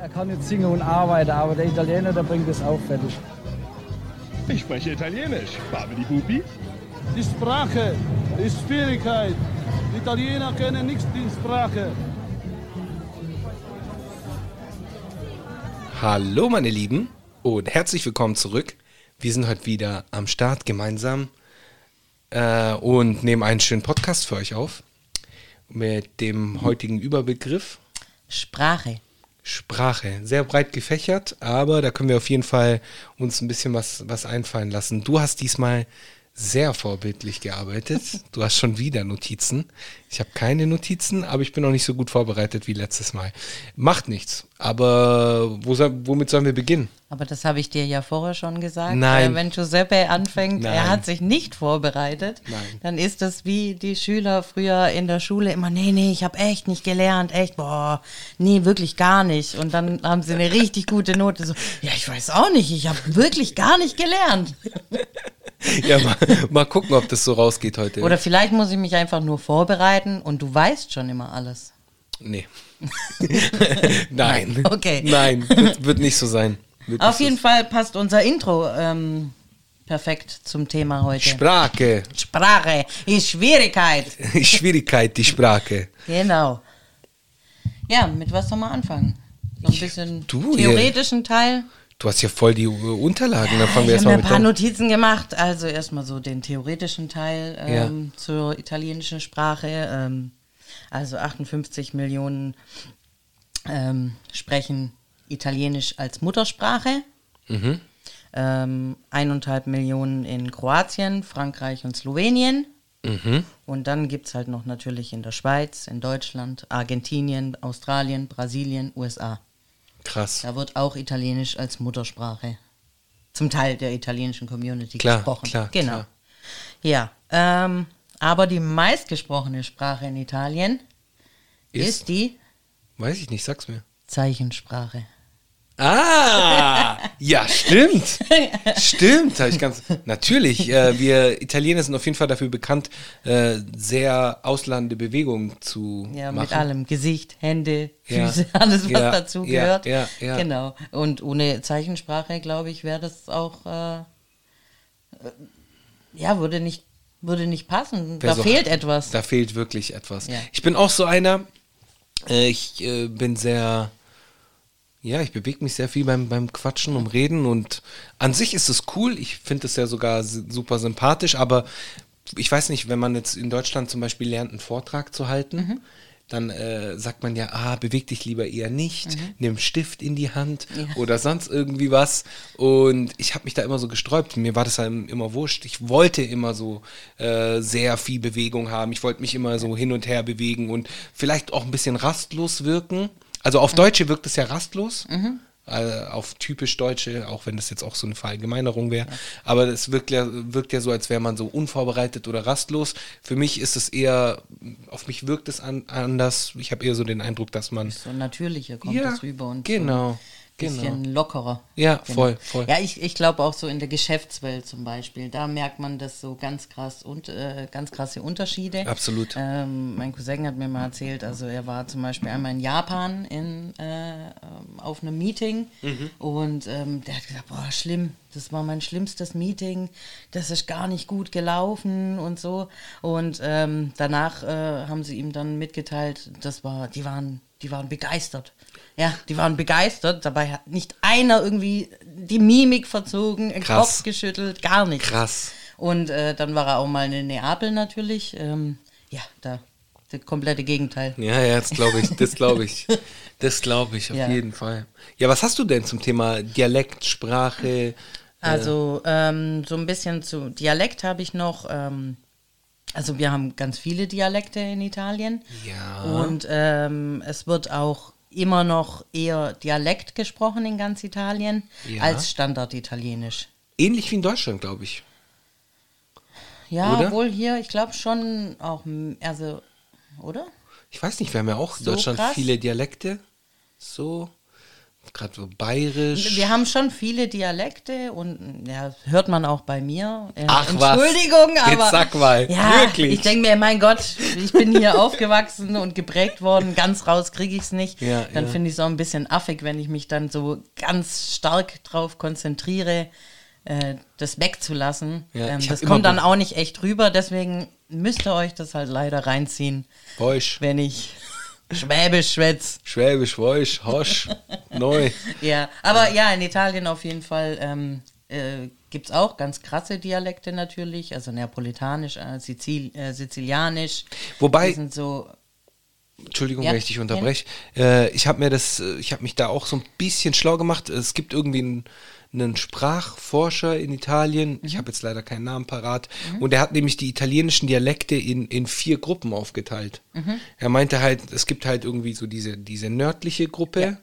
Er kann jetzt singen und arbeiten, aber der Italiener, der bringt es auch fertig. Ich spreche Italienisch. Babidi Bubi. Die Sprache ist Schwierigkeit. Die Italiener kennen nicht die Sprache. Hallo meine Lieben und herzlich willkommen zurück. Wir sind heute wieder am Start gemeinsam äh, und nehmen einen schönen Podcast für euch auf mit dem heutigen Überbegriff Sprache. Sprache. Sehr breit gefächert, aber da können wir auf jeden Fall uns ein bisschen was, was einfallen lassen. Du hast diesmal sehr vorbildlich gearbeitet. Du hast schon wieder Notizen. Ich habe keine Notizen, aber ich bin noch nicht so gut vorbereitet wie letztes Mal. Macht nichts. Aber wo womit sollen wir beginnen? Aber das habe ich dir ja vorher schon gesagt. Nein. Äh, wenn Giuseppe anfängt, Nein. er hat sich nicht vorbereitet, Nein. dann ist das wie die Schüler früher in der Schule immer, nee, nee, ich habe echt nicht gelernt, echt, boah, nee, wirklich gar nicht. Und dann haben sie eine richtig gute Note. So, ja, ich weiß auch nicht, ich habe wirklich gar nicht gelernt. Ja, mal, mal gucken, ob das so rausgeht heute. Oder vielleicht muss ich mich einfach nur vorbereiten und du weißt schon immer alles. Nee. Nein. Okay. Nein, wird, wird nicht so sein. Wird Auf jeden Fall passt unser Intro ähm, perfekt zum Thema heute. so. Sprache. Sprache ist Schwierigkeit. Schwierigkeit, die Sprache. Genau. Ja, mit was soll man anfangen? So ein bisschen du, theoretischen Teil. Du hast ja voll die äh, Unterlagen. Dann fangen wir ich habe ein paar. Notizen gemacht. Also erstmal so den theoretischen Teil ähm, zur italienischen Sprache. Ähm, also 58 Millionen ähm, sprechen Italienisch als Muttersprache. Mhm. Ähm, eineinhalb Millionen in Kroatien, Frankreich und Slowenien. Mhm. Und dann gibt es halt noch natürlich in der Schweiz, in Deutschland, Argentinien, Australien, Brasilien, USA. Krass. Da wird auch Italienisch als Muttersprache zum Teil der italienischen Community Klar, gesprochen. klar, Genau. klar. Ja, ähm, aber die meistgesprochene Sprache in Italien ist, Ist? die Weiß ich nicht, sag's mir. Zeichensprache. Ah, ja, stimmt. stimmt, habe ich ganz. Natürlich, äh, wir Italiener sind auf jeden Fall dafür bekannt, äh, sehr ausladende Bewegungen zu Ja, machen. mit allem. Gesicht, Hände, Ja. Füße, alles, was Ja, dazu ja, gehört. ja, ja. Genau. Und ohne Zeichensprache, glaube ich, wäre das auch, äh, ja, würde nicht, würde nicht passen. Wär da so- fehlt etwas. Da fehlt wirklich etwas. Ja. Ich bin auch so einer, äh, ich äh, bin sehr, ja, ich bewege mich sehr viel beim, beim Quatschen und Reden und an sich ist es cool. Ich finde es ja sogar super sympathisch, aber ich weiß nicht, wenn man jetzt in Deutschland zum Beispiel lernt, einen Vortrag zu halten, Mhm. dann äh, sagt man ja, ah, beweg dich lieber eher nicht, Mhm. nimm Stift in die Hand oder sonst irgendwie was. Und ich habe mich da immer so gesträubt. Mir war das halt immer wurscht. Ich wollte immer so äh, sehr viel Bewegung haben. Ich wollte mich immer so hin und her bewegen und vielleicht auch ein bisschen rastlos wirken. Also auf Deutsche wirkt es ja rastlos. Äh, auf typisch Deutsche, auch wenn das jetzt auch so eine Verallgemeinerung wäre. Aber es wirkt ja, wirkt ja so, als wäre man so unvorbereitet oder rastlos. Für mich ist es eher, auf mich wirkt es an, anders. Ich habe eher so den Eindruck, dass man. so natürlicher kommt Ja, das rüber und genau, so ein bisschen lockerer. Ja, Genau. voll, voll. Ja, ich, ich glaube auch so in der Geschäftswelt zum Beispiel, da merkt man das so ganz krass und äh, ganz krasse Unterschiede. Absolut. Ähm, mein Cousin hat mir mal erzählt, also er war zum Beispiel einmal in Japan in, äh, ähm, auf einem Meeting Mhm. und ähm, der hat gesagt, boah, schlimm, das war mein schlimmstes Meeting, das ist gar nicht gut gelaufen und so. Und ähm, danach äh, haben sie ihm dann mitgeteilt, das war, die waren, die waren begeistert. Ja, die waren begeistert. Dabei hat nicht einer irgendwie die Mimik verzogen, den Krass. Kopf geschüttelt, gar nichts. Krass. Und äh, dann war er auch mal in Neapel natürlich. Ähm, ja, da das komplette Gegenteil. Ja, ja, das glaube ich, das glaube ich. Das glaube ich auf Ja. jeden Fall. Ja, was hast du denn zum Thema Dialekt, Sprache? Also ähm, so ein bisschen zu Dialekt habe ich noch. Ähm, also wir haben ganz viele Dialekte in Italien. Ja. Und ähm, es wird auch immer noch eher Dialekt gesprochen in ganz Italien Ja. als Standarditalienisch. Ähnlich wie in Deutschland, glaube ich. Ja, Oder? obwohl hier, ich glaube schon auch, also, oder? Ich weiß nicht, wir haben ja auch in So Deutschland krass? viele Dialekte. So. Gerade so bayerisch. Wir haben schon viele Dialekte und ja, hört man auch bei mir. Äh, Ach was. Entschuldigung, Jetzt aber. sag mal, Ja, wirklich. ich denke mir, mein Gott, ich bin hier aufgewachsen und geprägt worden, ganz raus kriege ich es nicht. Ja, dann ja. finde ich es auch ein bisschen affig, wenn ich mich dann so ganz stark drauf konzentriere, äh, das wegzulassen. Ja, ähm, das kommt dann auch nicht echt rüber, deswegen müsst ihr euch das halt leider reinziehen, Woisch, wenn ich Schwäbisch schwätze. Schwäbisch, Woisch, Hosch, Neu. Ja, aber ja, in Italien auf jeden Fall ähm, äh, gibt es auch ganz krasse Dialekte natürlich, also Neapolitanisch, äh, Sizil äh, Sizilianisch. Wobei- Die sind so, Entschuldigung, Ja, wenn ich dich unterbreche. Äh, ich habe mir das, äh, ich habe mich da auch so ein bisschen schlau gemacht. Es gibt irgendwie einen, einen Sprachforscher in Italien. Ich habe jetzt leider keinen Namen parat. Und er hat nämlich die italienischen Dialekte in, in vier Gruppen aufgeteilt. Er meinte halt, es gibt halt irgendwie so diese, diese nördliche Gruppe.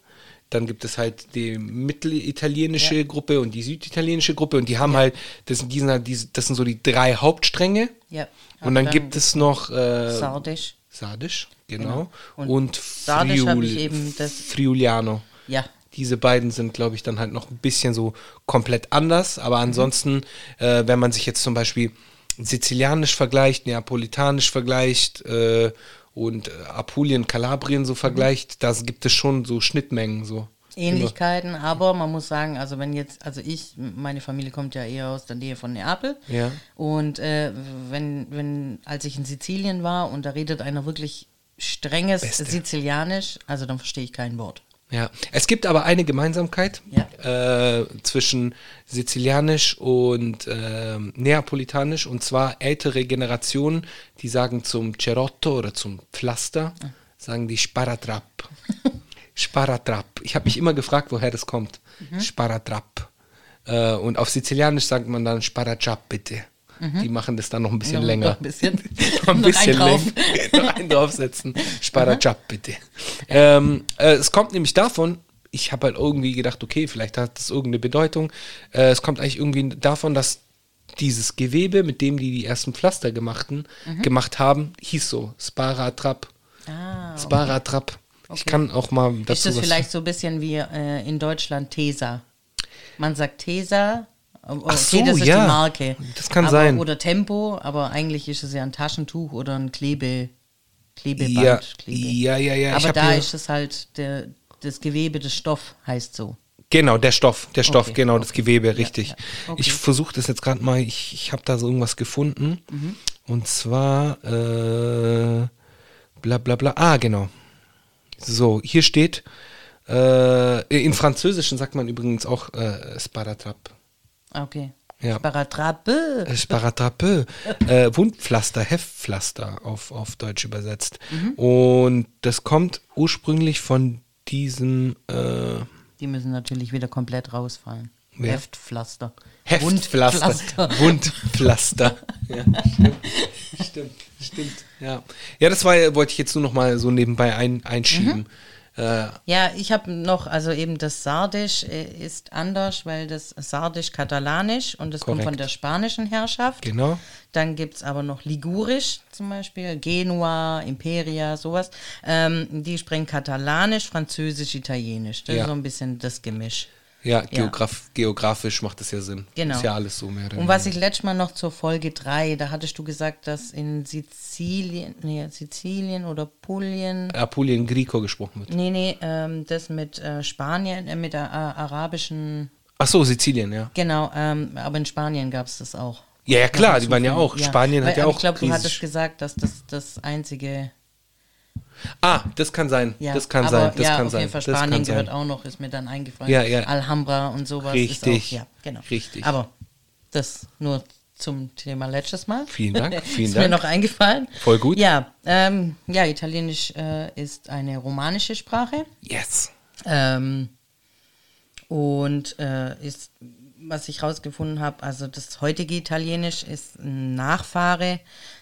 Dann gibt es halt die mittelitalienische Ja. Gruppe und die süditalienische Gruppe und die haben halt, das sind, die sind halt diese, das sind so die drei Hauptstränge. ja. Und dann, gibt es noch äh, Sardisch. Sardisch, genau. Genau. Und Und, Sardisch hab ich eben das- Friuliano. Ja, Diese beiden sind, glaube ich, dann halt noch ein bisschen so komplett anders. Mhm. Aber ansonsten, äh, wenn man sich jetzt zum Beispiel Sizilianisch vergleicht, Neapolitanisch vergleicht äh, und äh, Apulien, Kalabrien Mhm. so vergleicht, da gibt es schon so Schnittmengen. So. Ähnlichkeiten, aber man muss sagen, also wenn jetzt, also ich, meine Familie kommt ja eher aus der Nähe von Neapel. Ja. Und äh, wenn, wenn, als ich in Sizilien war und da redet einer wirklich strenges Beste. Sizilianisch, also dann verstehe ich kein Wort. Ja, es gibt aber eine Gemeinsamkeit äh, zwischen Sizilianisch und ähm, Neapolitanisch und zwar ältere Generationen, die sagen zum Cerotto oder zum Pflaster, sagen die Sparatrap. Sparatrap. Ich habe mich immer gefragt, woher das kommt. Sparatrap. Äh, und auf Sizilianisch sagt man dann Sparacap bitte. Die machen das dann noch ein bisschen Noch- länger. noch ein bisschen- noch ein bisschen länger. noch einen draufsetzen. Sparacap bitte. Ähm, äh, es kommt nämlich davon, ich habe halt irgendwie gedacht, okay, vielleicht hat das irgendeine Bedeutung. Äh, es kommt eigentlich irgendwie davon, dass dieses Gewebe, mit dem die die ersten Pflaster gemachten, gemacht haben, hieß so Sparatrap. Mhm. Ah, Sparatrap. Ich kann auch mal dazu ist das vielleicht so ein bisschen wie äh, in Deutschland Tesa? Man sagt Tesa, okay, Ach so, das ist ja. die Marke. Das kann aber, sein. Oder Tempo, aber eigentlich ist es ja ein Taschentuch oder ein Klebe, Klebeband. Ja, Klebe. ja, ja, ja. Aber da ist es halt, der, das Gewebe des Stoff heißt so. Genau, der Stoff, der Stoff, Okay, genau, das okay. Gewebe, Ja, richtig. ja, okay. Ich versuche das jetzt gerade mal, ich, ich habe da so irgendwas gefunden. Mhm. Und zwar, äh, bla bla bla, ah, genau. So, hier steht, äh, in Französischen sagt man übrigens auch äh, Sparatrap. Ah, Okay. Ja. Sparatrappe. Äh, Sparatrappe, äh, Wundpflaster, Heftpflaster auf, auf Deutsch übersetzt. Mhm. Und das kommt ursprünglich von diesem äh, Die müssen natürlich wieder komplett rausfallen. Wer? Heftpflaster. Heftpflaster. Wundpflaster. Wundpflaster. ja, stimmt. stimmt, stimmt. Ja, ja das war, wollte ich jetzt nur noch mal so nebenbei ein, einschieben. Äh, Ja, ich habe noch, also eben das Sardisch äh, ist anders, weil das Sardisch-Katalanisch und das kommt von Korrekt. der spanischen Herrschaft. genau. Dann gibt es aber noch Ligurisch zum Beispiel, Genua, Imperia, sowas. Ähm, die sprechen Katalanisch, Französisch, Italienisch. Das Ja. ist so ein bisschen das Gemisch. Ja, Geograf geografisch macht das ja Sinn. Genau. Ist ja alles so mehr. Und was ich letztes Mal noch zur Folge 3, da hattest du gesagt, dass in Sizilien, nee, Sizilien oder Pulien, Apulien Grico gesprochen wird. nee, nee, ähm, das mit äh, Spanien, äh, mit der äh, arabischen, Ach so, Sizilien, ja. genau, ähm, aber in Spanien gab es das auch. Ja, ja klar, die waren ja auch. hinzufügen. Spanien hat Weil, ja aber auch Ich glaube, du hattest gesagt, dass das das einzige, Ah, das kann sein. ja, das kann aber, sein. Das ja, kann auf sein. jeden Fall das Spanien sein. gehört auch noch, ist mir dann eingefallen. Ja, ja. Alhambra und sowas. Richtig. Ist auch, ja, genau. Richtig. Aber das nur zum Thema letztes Mal. Vielen Dank, vielen ist mir Dank. noch eingefallen. Voll gut. Ja, ähm, ja Italienisch äh, ist eine romanische Sprache. Yes. Ähm, und äh, ist, was ich rausgefunden habe, also das heutige Italienisch ist ein Nachfahre,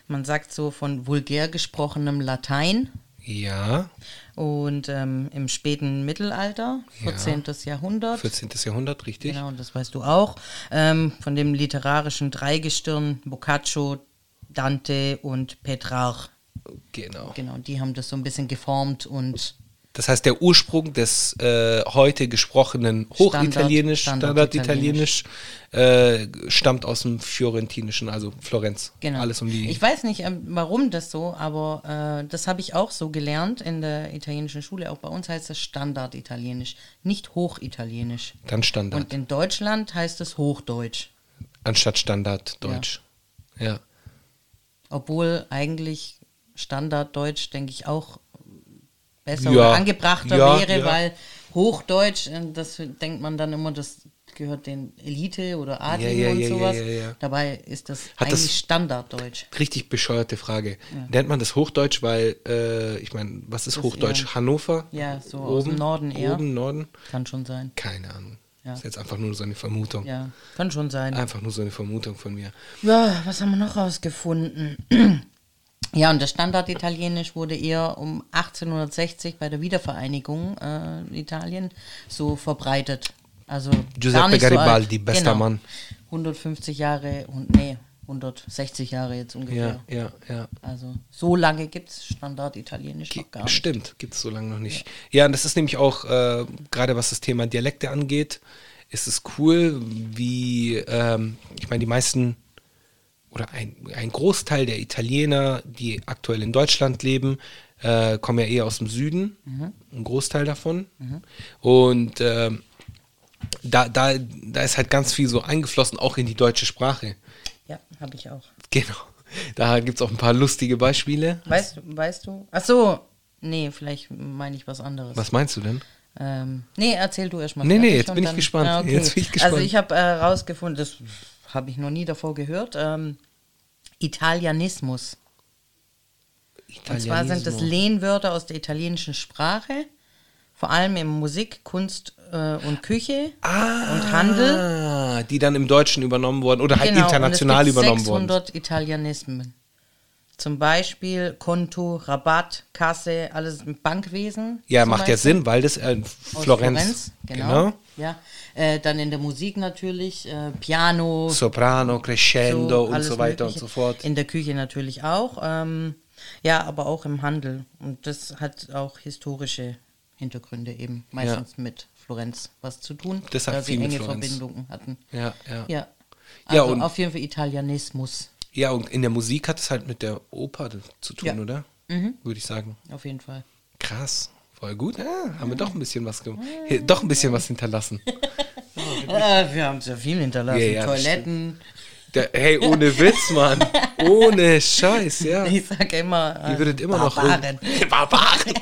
man sagt so von vulgär gesprochenem Latein. Ja, Und ähm, im späten Mittelalter, Ja. 14. Jahrhundert, 14. Jahrhundert, richtig. genau, das weißt du auch, ähm, von dem literarischen Dreigestirn Boccaccio, Dante und Petrarch. Genau. Genau, die haben das so ein bisschen geformt und Das heißt, der Ursprung des äh, heute gesprochenen Hochitalienisch, Standard- Standarditalienisch, äh, stammt aus dem Fiorentinischen, also Florenz. Genau. Alles um die. Ich weiß nicht, ähm, warum das so, aber äh, das habe ich auch so gelernt in der italienischen Schule. Auch bei uns heißt es Standarditalienisch, nicht Hochitalienisch. dann Standard. Und in Deutschland heißt es Hochdeutsch. anstatt Standarddeutsch. Ja. Obwohl eigentlich Standarddeutsch, denke ich, auch besser Ja, oder angebrachter ja, wäre, ja. weil Hochdeutsch, äh, das denkt man dann immer, das gehört den Elite oder Adligen ja, und sowas. Dabei ist das Hat das- eigentlich Standarddeutsch. Richtig bescheuerte Frage. Nennt man das Hochdeutsch, weil, äh, ich meine, was ist Das Hochdeutsch? eher- Hannover? Ja, so aus dem Norden eher. Oben, Norden? Kann schon sein. Keine Ahnung. Ja. Das ist jetzt einfach nur so eine Vermutung. Ja, kann schon sein. Einfach nur so eine Vermutung von mir. Ja, was haben wir noch rausgefunden? Ja, und das Standarditalienisch wurde eher um 1860 bei der Wiedervereinigung äh, Italien so verbreitet. Also Giuseppe Garibaldi, so bester genau. Mann. 150 Jahre und nee, 160 Jahre jetzt ungefähr. Ja, ja, ja. Also so lange gibt es Standarditalienisch Ge- noch gar nicht. Stimmt, gibt es so lange noch nicht. Ja. und das ist nämlich auch, äh, gerade was das Thema Dialekte angeht, ist es cool, wie, ähm, ich meine, die meisten oder ein, ein Großteil der Italiener, die aktuell in Deutschland leben, äh, kommen ja eher aus dem Süden, ein Großteil davon. Und ähm, da, da, da ist halt ganz viel so eingeflossen, auch in die deutsche Sprache. Ja, habe ich auch. Genau. Da gibt es auch ein paar lustige Beispiele. Weißt, weißt du? Ach so, nee, vielleicht meine ich was anderes. Was meinst du denn? Ähm, nee, erzähl du erstmal. Nee, nee, jetzt bin ich gespannt. Jetzt bin ich gespannt. Also ich habe herausgefunden, das habe ich noch nie davor gehört, ähm, Italianismus. Und zwar sind das. Lehnwörter aus der italienischen Sprache, vor allem in Musik, Kunst äh, und Küche und Handel. Ah, die dann im Deutschen übernommen wurden oder halt Genau, international und es gibt übernommen wurden. 600 Italianismen. Zum Beispiel Konto, Rabatt, Kasse, alles im Bankwesen. Ja, macht ja Beispiel. Sinn, weil das äh, Aus Florenz, genau. Ja. Äh, dann in der Musik natürlich äh, Piano, Soprano, Crescendo und alles so weiter Mögliche. und so fort. In der Küche natürlich auch. Ähm, ja, aber auch im Handel. Und das hat auch historische Hintergründe eben meistens mit Florenz was zu tun, Das hat da sie enge Florenz. Verbindungen hatten. Ja, ja. Ja. Ja, Also und- auf jeden Fall Italianismus. Ja, und in der Musik hat es halt mit der Oper zu tun, Ja. Mhm. oder? Würde ich sagen. Auf jeden Fall. Krass. Voll gut. Ja, haben wir doch ein bisschen was gemacht. Doch ein bisschen was hinterlassen. Äh, wir haben sehr viel hinterlassen. Ja, ja, Toiletten. Der, hey, ohne Witz, Mann. Ohne Scheiß, ja. Ich sage immer. Ihr würdet immer noch. Barbaren. Barbaren.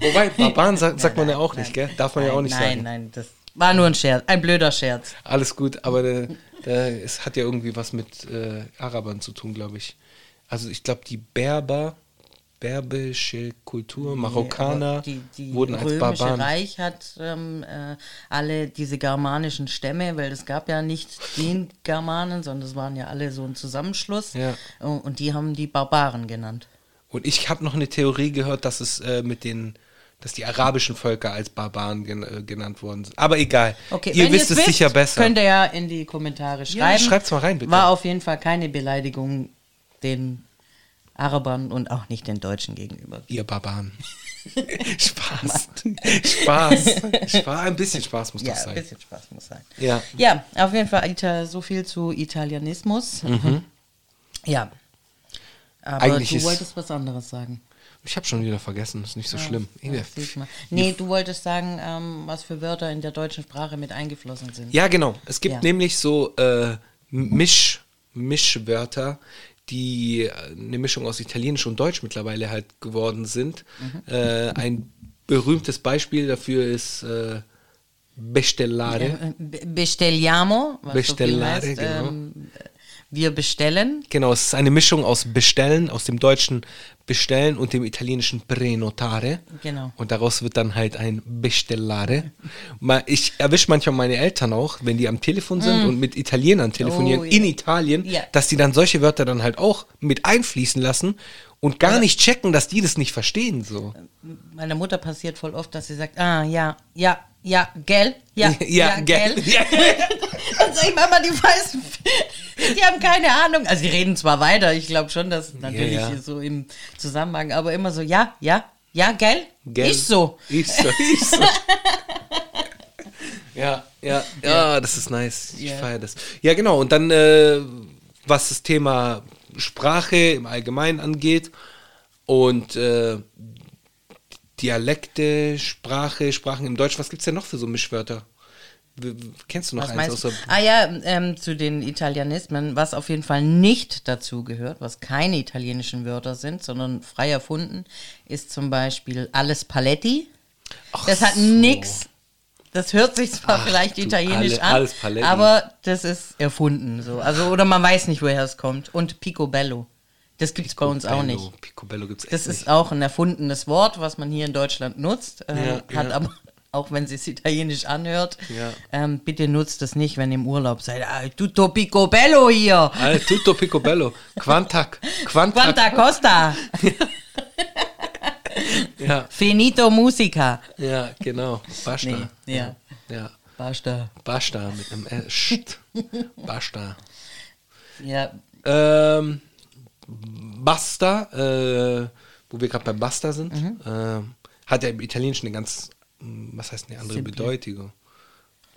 Wobei, Barbaren sagt, sagt man ja auch nicht, gell? Darf man ja auch nicht nein, sagen. Nein, das war nur ein Scherz. Ein blöder Scherz. Alles gut, aber äh, äh, es hat ja irgendwie was mit äh, Arabern zu tun, glaube ich. Also ich glaube, die Berber, berbische Kultur, Marokkaner Aber die, die wurden als römische Barbaren. Reich hat ähm, äh, alle diese germanischen Stämme, weil es gab ja nicht den Germanen, sondern es waren ja alle so ein Zusammenschluss. Ja. Und, und die haben die Barbaren genannt. Und ich habe noch eine Theorie gehört, dass es äh, mit den, dass die arabischen Völker als Barbaren gen äh, genannt worden sind. Aber egal. Okay, ihr wisst es sicher besser. Könnt ihr ja in die Kommentare schreiben. schreibt's mal rein, bitte. War auf jeden Fall keine Beleidigung den Arabern und auch nicht den Deutschen gegenüber. Ihr Barbaren. Spaß. Spaß. Spaß. Ein bisschen Spaß muss Ja, doch ein sein. bisschen Spaß muss sein. Ja. Ja, auf jeden Fall Ita so viel zu Italianismus. Ja. Aber Eigentlich du wolltest was anderes sagen. Ich habe schon wieder vergessen, ist nicht so schlimm. Ja, Ja, sieht man. Nee, du wolltest sagen, ähm, was für Wörter in der deutschen Sprache mit eingeflossen sind. Ja, genau. Es gibt Ja. nämlich so äh, Misch, Mischwörter, die äh, eine Mischung aus Italienisch und Deutsch mittlerweile halt geworden sind. Mhm. Äh, ein berühmtes Beispiel dafür ist äh, Bestellare. Äh, be- Bestelliamo, was Bestellare, so heißt, genau. ähm, wir bestellen. Genau, es ist eine Mischung aus bestellen, aus dem deutschen bestellen und dem italienischen prenotare. Genau. Und daraus wird dann halt ein bestellare. Ich erwische manchmal meine Eltern auch, wenn die am Telefon sind und mit Italienern telefonieren Mm. Oh, ja. in Italien, Ja. dass die dann solche Wörter dann halt auch mit einfließen lassen und gar nicht checken, dass die das nicht verstehen. So. Meiner Mutter passiert voll oft, dass sie sagt, ah, ja, ja, ja, gell, ja, ja, gell. Ja. Dann sag ich, Mama, die weiß, die haben keine Ahnung. Also die reden zwar weiter, ich glaube schon, dass natürlich ja. so im Zusammenhang, aber immer so, ja, ja, Ja, gell? Gell? Ist so. Ist so. Ist so. ja, ja, ja, das ist nice. Ich Ja. feiere das. Ja, genau. Und dann, äh, was das Thema Sprache im Allgemeinen angeht und äh, Dialekte, Sprache, Sprachen im Deutsch, was gibt es denn noch für so Mischwörter? Kennst du noch Was eins du? außer Ah ja, ähm, zu den Italianismen, was auf jeden Fall nicht dazu gehört, was keine italienischen Wörter sind, sondern frei erfunden, ist zum Beispiel alles Paletti. das hat nix. Das hört sich zwar Ach, vielleicht italienisch alle- an, alles Paletti. aber das ist erfunden so. Also oder man weiß nicht, woher es kommt. Und Picobello. Das gibt es bei uns auch nicht. Picobello gibt es Das ist auch ein erfundenes Wort, was man hier in Deutschland nutzt. Äh, Ja, hat ja. aber, auch wenn es italienisch anhört, Ja. ähm, bitte nutzt das nicht, wenn ihr im Urlaub seid. Ah, tutto picobello hier. Ah, tutto Picobello. Quantac. Quantac. Quanta costa. Ja, Finito musica. ja, genau. Basta. Nee, ja. Ja. Basta. Basta mit einem S. Basta. Ja, Ähm, Basta, äh, wo wir gerade bei Basta sind, Mhm. ähm, hat ja im Italienischen eine ganz, was heißt eine andere Simple. Bedeutung?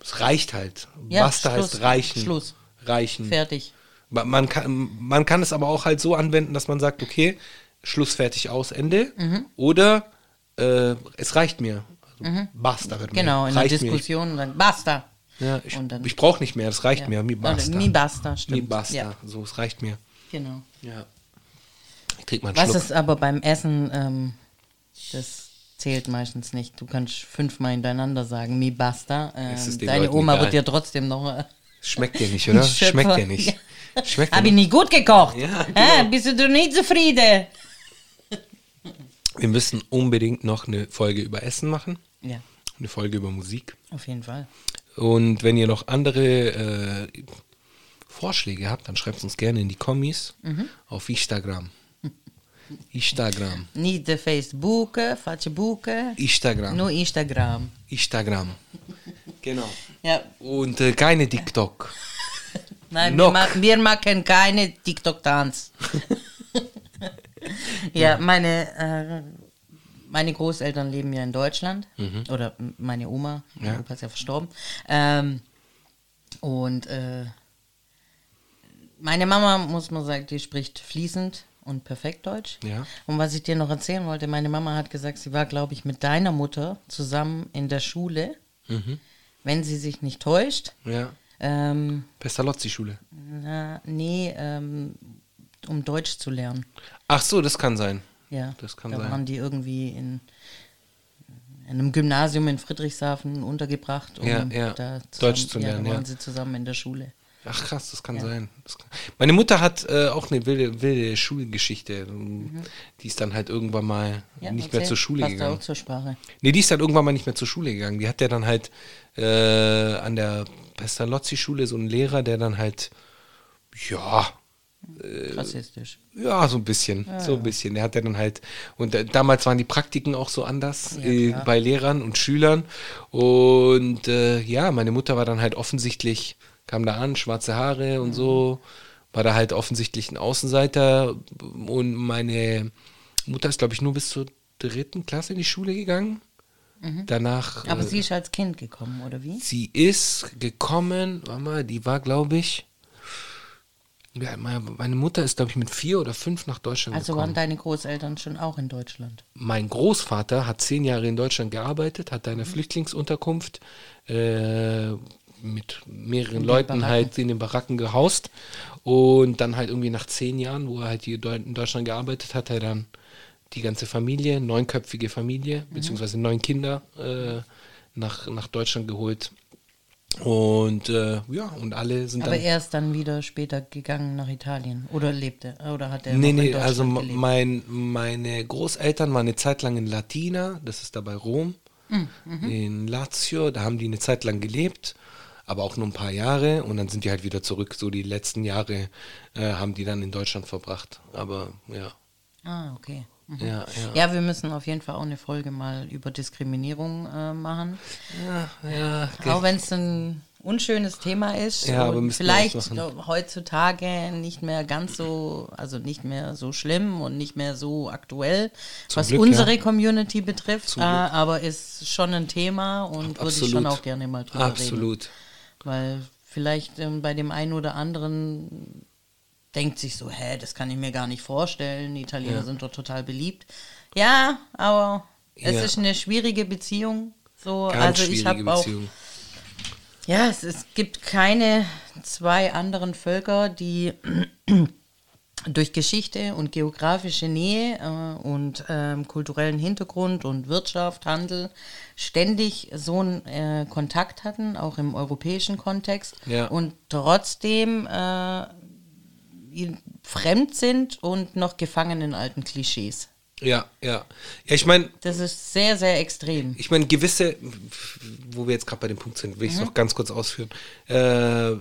Es reicht halt. Ja, Basta Schluss. heißt reichen. Schluss. Reichen. fertig. Ma- Man kann, man kann es aber auch halt so anwenden, dass man sagt, okay, Schluss, fertig, aus, Ende. Mhm. Oder äh, es reicht mir. Also, Basta wird mir. Genau, in der reicht mir. Diskussion dann basta. Ja, ich ich brauche nicht mehr, das reicht Ja. mir. Mi Oder basta. mi basta, stimmt. Mi basta. Ja. So, es reicht mir. Genau. Ja. Ich trinke mal einen Was Schluck. ist aber beim Essen, ähm, das zählt meistens nicht. Du kannst fünfmal hintereinander sagen, mi basta. Es Ähm, deine Leuten Oma egal. wird dir trotzdem noch... Äh, Schmeckt dir nicht, oder? Schmeckt dir nicht. Schmeckt dir Hab ich nicht. gut gekocht? Ja, genau. Bist du nicht zufrieden? Wir müssen unbedingt noch eine Folge über Essen machen. Ja, Eine Folge über Musik. auf jeden Fall. Und wenn ihr noch andere äh, Vorschläge habt, dann schreibt uns gerne in die Kommis Mhm. auf Instagram. Instagram. Nicht der Facebook, Facebook, Instagram. nur Instagram. Instagram. Genau. Ja, Und äh, keine TikTok. nein, wir, ma wir machen keine TikTok-Tanz. ja, meine, äh, meine Großeltern leben ja in Deutschland. Oder m- meine Oma, mein Ja. Opa ist ja verstorben. Ähm, und äh, meine Mama, muss man sagen, die spricht fließend und perfekt Deutsch. Ja. Und was ich dir noch erzählen wollte, meine Mama hat gesagt, sie war, glaube ich, mit deiner Mutter zusammen in der Schule, wenn sie sich nicht täuscht. Ja. Ähm, Pestalozzi-Schule. na, nee, ähm, um Deutsch zu lernen. Ach so, das kann sein. Ja, Das kann da sein. waren die irgendwie in, in einem Gymnasium in Friedrichshafen untergebracht, um Ja, ja. da Deutsch zu ja, lernen, da waren ja. sie zusammen in der Schule. Ach krass, das kann sein. Das kann. Meine Mutter hat äh, auch eine wilde, wilde Schulgeschichte. Die ist dann halt irgendwann mal Mhm. Ja, nicht mehr zur Schule Passt gegangen. auch zur Sprache. Nee, die ist dann irgendwann mal nicht mehr zur Schule gegangen. Die hat ja dann halt äh, an der Pestalozzi-Schule so einen Lehrer, der dann halt, ja, Äh, Rassistisch. ja, so ein bisschen, so ein bisschen. Der hat ja dann halt, und äh, damals waren die Praktiken auch so anders Ja, äh, bei Lehrern und Schülern. Und äh, ja, meine Mutter war dann halt offensichtlich, kam da an, schwarze Haare und so, war da halt offensichtlich ein Außenseiter. Und meine Mutter ist, glaube ich, nur bis zur dritten Klasse in die Schule gegangen. Danach. Mhm. Aber äh, sie ist als Kind gekommen, oder wie? Sie ist gekommen, warte mal, die war, glaube ich, ja, meine Mutter ist, glaube ich, mit vier oder fünf nach Deutschland Also gekommen. waren deine Großeltern schon auch in Deutschland. Mein Großvater hat zehn Jahre in Deutschland gearbeitet, hat da Mhm. eine Flüchtlingsunterkunft äh, mit mehreren Leuten halt in den Baracken gehaust. Und dann halt irgendwie nach zehn Jahren, wo er halt hier in Deutschland gearbeitet hat, hat er dann die ganze Familie, neunköpfige Familie, Mhm. beziehungsweise neun Kinder äh, nach, nach Deutschland geholt. Und äh, ja, und alle sind Aber dann. er ist dann wieder später gegangen nach Italien. Oder lebte? Oder hat er Nee, nee, also gelebt? mein, meine Großeltern waren eine Zeit lang in Latina, das ist da bei Rom, Hm, in Lazio, da haben die eine Zeit lang gelebt, aber auch nur ein paar Jahre und dann sind die halt wieder zurück, so die letzten Jahre äh, haben die dann in Deutschland verbracht, aber ja, Ah, okay. Mhm. ja, ja. Ja, wir müssen auf jeden Fall auch eine Folge mal über Diskriminierung äh, machen. Ja, ja, Auch wenn es ein unschönes Thema ist Ja, aber vielleicht heutzutage nicht mehr ganz so, also nicht mehr so schlimm und nicht mehr so aktuell, Zum was Glück, unsere ja. Community betrifft, äh, aber ist schon ein Thema und würde ich Absolut. schon auch gerne mal drüber reden. Absolut. Weil vielleicht ähm, bei dem einen oder anderen denkt sich so, hä, das kann ich mir gar nicht vorstellen. Die Italiener Ja. sind doch total beliebt. Ja, aber es Ja. ist eine schwierige Beziehung. So, Ganz also ich habe auch, ja, es, es gibt keine zwei anderen Völker, die durch Geschichte und geografische Nähe äh, und ähm, kulturellen Hintergrund und Wirtschaft, Handel ständig so einen äh, Kontakt hatten, auch im europäischen Kontext, Ja. und trotzdem äh, fremd sind und noch gefangen in alten Klischees. Ja, ja. Ja, ich meine, Das ist sehr, sehr extrem. ich meine, gewisse, wo wir jetzt gerade bei dem Punkt sind, will ich es noch ganz kurz ausführen. Äh,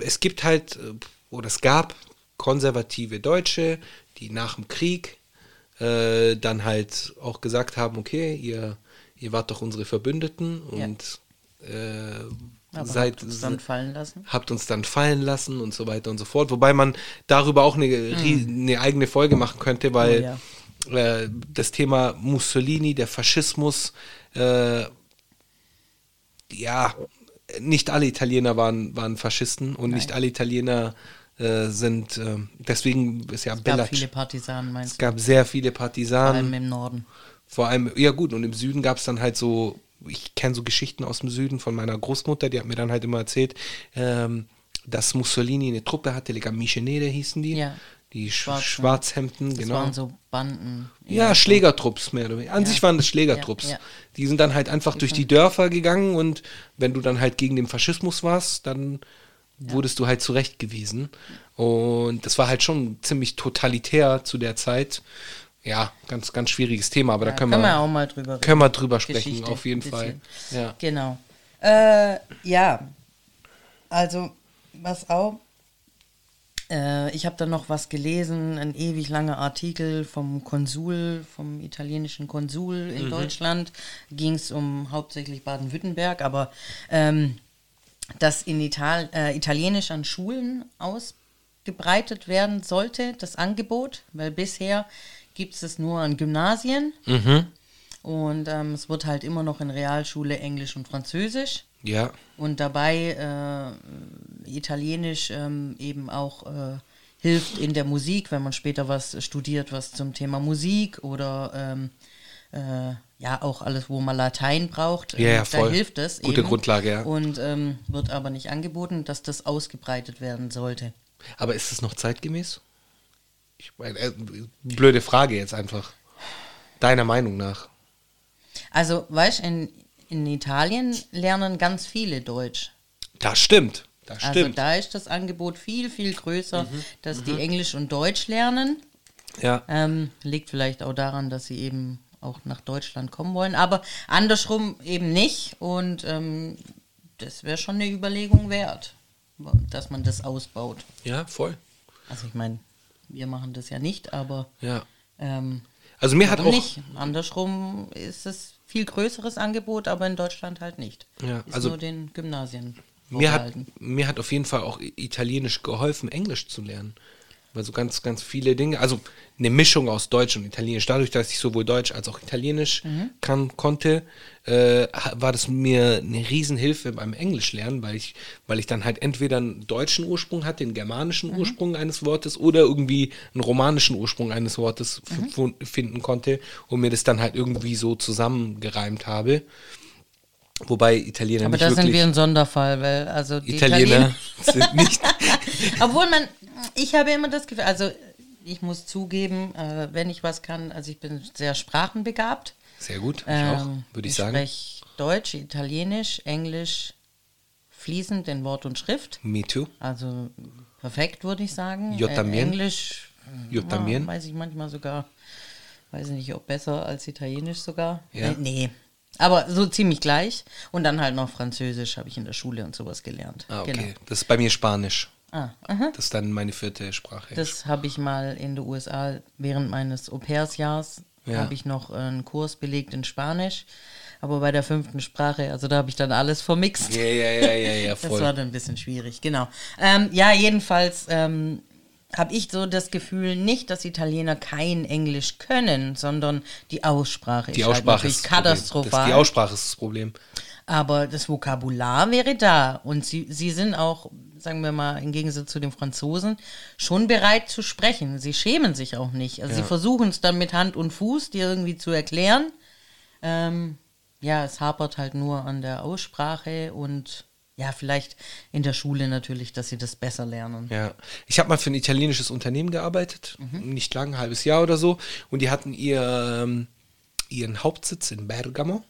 es gibt halt, äh, oder es gab konservative Deutsche, die nach dem Krieg äh, dann halt auch gesagt haben, okay, ihr, ihr wart doch unsere Verbündeten Ja. und äh, Aber seid, habt uns dann fallen lassen. habt uns dann fallen lassen und so weiter und so fort. Wobei man darüber auch eine, rie- eine eigene Folge machen könnte, weil Oh äh, das Thema Mussolini, der Faschismus, äh, ja, nicht alle Italiener waren, waren Faschisten und nicht alle Italiener äh, sind, äh, deswegen ist ja Es Bella. gab viele Partisanen, Es meinst du? gab sehr viele Vor allem Partisanen. im Norden. Vor allem, ja gut, und im Süden gab es dann halt so, ich kenne so Geschichten aus dem Süden von meiner Großmutter, die hat mir dann halt immer erzählt, ähm, dass Mussolini eine Truppe hatte, Le Camicie Nere hießen die, Ja. die Sch Schwarzen. Schwarzhemden, Das genau. waren so Banden. ja, Schlägertrupps mehr oder weniger. An Ja. sich waren das Schlägertrupps. Ja, ja. Die sind dann halt einfach durch die Dörfer gegangen und wenn du dann halt gegen den Faschismus warst, dann wurdest du halt zurechtgewiesen. Und das war halt schon ziemlich totalitär zu der Zeit. Ja, ganz, ganz schwieriges Thema, aber da können, können wir, wir auch mal drüber reden. können wir drüber sprechen, Geschichte, auf jeden Fall. Ja. Genau. Äh, ja, also was auch. Äh, ich habe da noch was gelesen, ein ewig langer Artikel vom Konsul, vom italienischen Konsul in Deutschland. Ging es um hauptsächlich Baden-Württemberg, aber ähm, dass in Ital äh, Italienisch an Schulen ausgebreitet werden sollte, das Angebot, weil bisher gibt es es nur an Gymnasien. Und ähm, es wird halt immer noch in Realschule Englisch und Französisch. ja, Und dabei äh, Italienisch ähm, eben auch äh, hilft in der Musik, wenn man später was studiert, was zum Thema Musik oder ähm, äh, ja auch alles, wo man Latein braucht. Ja, ja, da voll. hilft es. Gute eben. Grundlage, ja. Und ähm, wird aber nicht angeboten, dass das ausgebreitet werden sollte. aber ist es noch zeitgemäß? Ich meine, äh, blöde Frage jetzt einfach. Deiner Meinung nach? Also, weißt du, in, in Italien lernen ganz viele Deutsch. Das stimmt. Das Also stimmt. Mhm. da ist das Angebot viel, viel größer, dass die Englisch und Deutsch lernen. ja. Ähm, liegt vielleicht auch daran, dass sie eben auch nach Deutschland kommen wollen, aber andersrum eben nicht. Und ähm, das wäre schon eine Überlegung wert, dass man das ausbaut. ja, voll. Also ich meine, wir machen das ja nicht, aber Ja. ähm, Also mir hat auch. nicht? Andersrum ist es viel größeres Angebot, aber in Deutschland halt nicht. Ja, ist also nur den Gymnasien. Mir hat, mir hat auf jeden Fall auch Italienisch geholfen, Englisch zu lernen. Weil so ganz, ganz viele Dinge, also eine Mischung aus Deutsch und Italienisch. Dadurch, dass ich sowohl Deutsch als auch Italienisch Mhm. kann, konnte, äh, war das mir eine Riesenhilfe beim Englisch lernen, weil ich, weil ich dann halt entweder einen deutschen Ursprung hatte, einen germanischen Mhm. Ursprung eines Wortes oder irgendwie einen romanischen Ursprung eines Wortes Mhm. finden konnte und mir das dann halt irgendwie so zusammengereimt habe. Wobei Italiener Aber nicht da wirklich sind wir ein Sonderfall, weil also die Italiener sind nicht. Obwohl man, ich habe immer das Gefühl, also ich muss zugeben, äh, wenn ich was kann, also ich bin sehr sprachenbegabt. Sehr gut, ich auch, Ähm, würde ich ich sagen. spreche Deutsch, Italienisch, Englisch fließend in Wort und Schrift. Me too. Also perfekt, würde ich sagen. Yo Äh, también. Englisch Yo ja, weiß ich manchmal sogar, weiß ich nicht, ob besser als Italienisch sogar. Ja. Äh, nee. Aber so ziemlich gleich. Und dann halt noch Französisch habe ich in der Schule und sowas gelernt. Ah, okay. Genau. Das ist bei mir Spanisch. Ah, aha. Das ist dann meine vierte Sprache. Das habe ich mal in den USA während meines Au-pairs-Jahres Ja. habe ich noch einen Kurs belegt in Spanisch. Aber bei der fünften Sprache, also da habe ich dann alles vermixt. Ja, ja, ja, ja, ja, Das voll. war dann ein bisschen schwierig, genau. Ähm, ja, jedenfalls ähm, habe ich so das Gefühl, nicht, dass Italiener kein Englisch können, sondern die Aussprache die ist halt Aussprache natürlich ist Problem. Das, katastrophal. die Aussprache ist das Problem. Aber das Vokabular wäre da. Und sie, sie sind auch, sagen wir mal, im Gegensatz zu den Franzosen, schon bereit zu sprechen. Sie schämen sich auch nicht. Also sie versuchen es dann mit Hand und Fuß dir irgendwie zu erklären. Ähm, ja, es hapert halt nur an der Aussprache und ja, vielleicht in der Schule natürlich, dass sie das besser lernen. Ja, ich habe mal für ein italienisches Unternehmen gearbeitet, nicht lang, ein halbes Jahr oder so, und die hatten ihr, ähm, ihren Hauptsitz in Bergamo,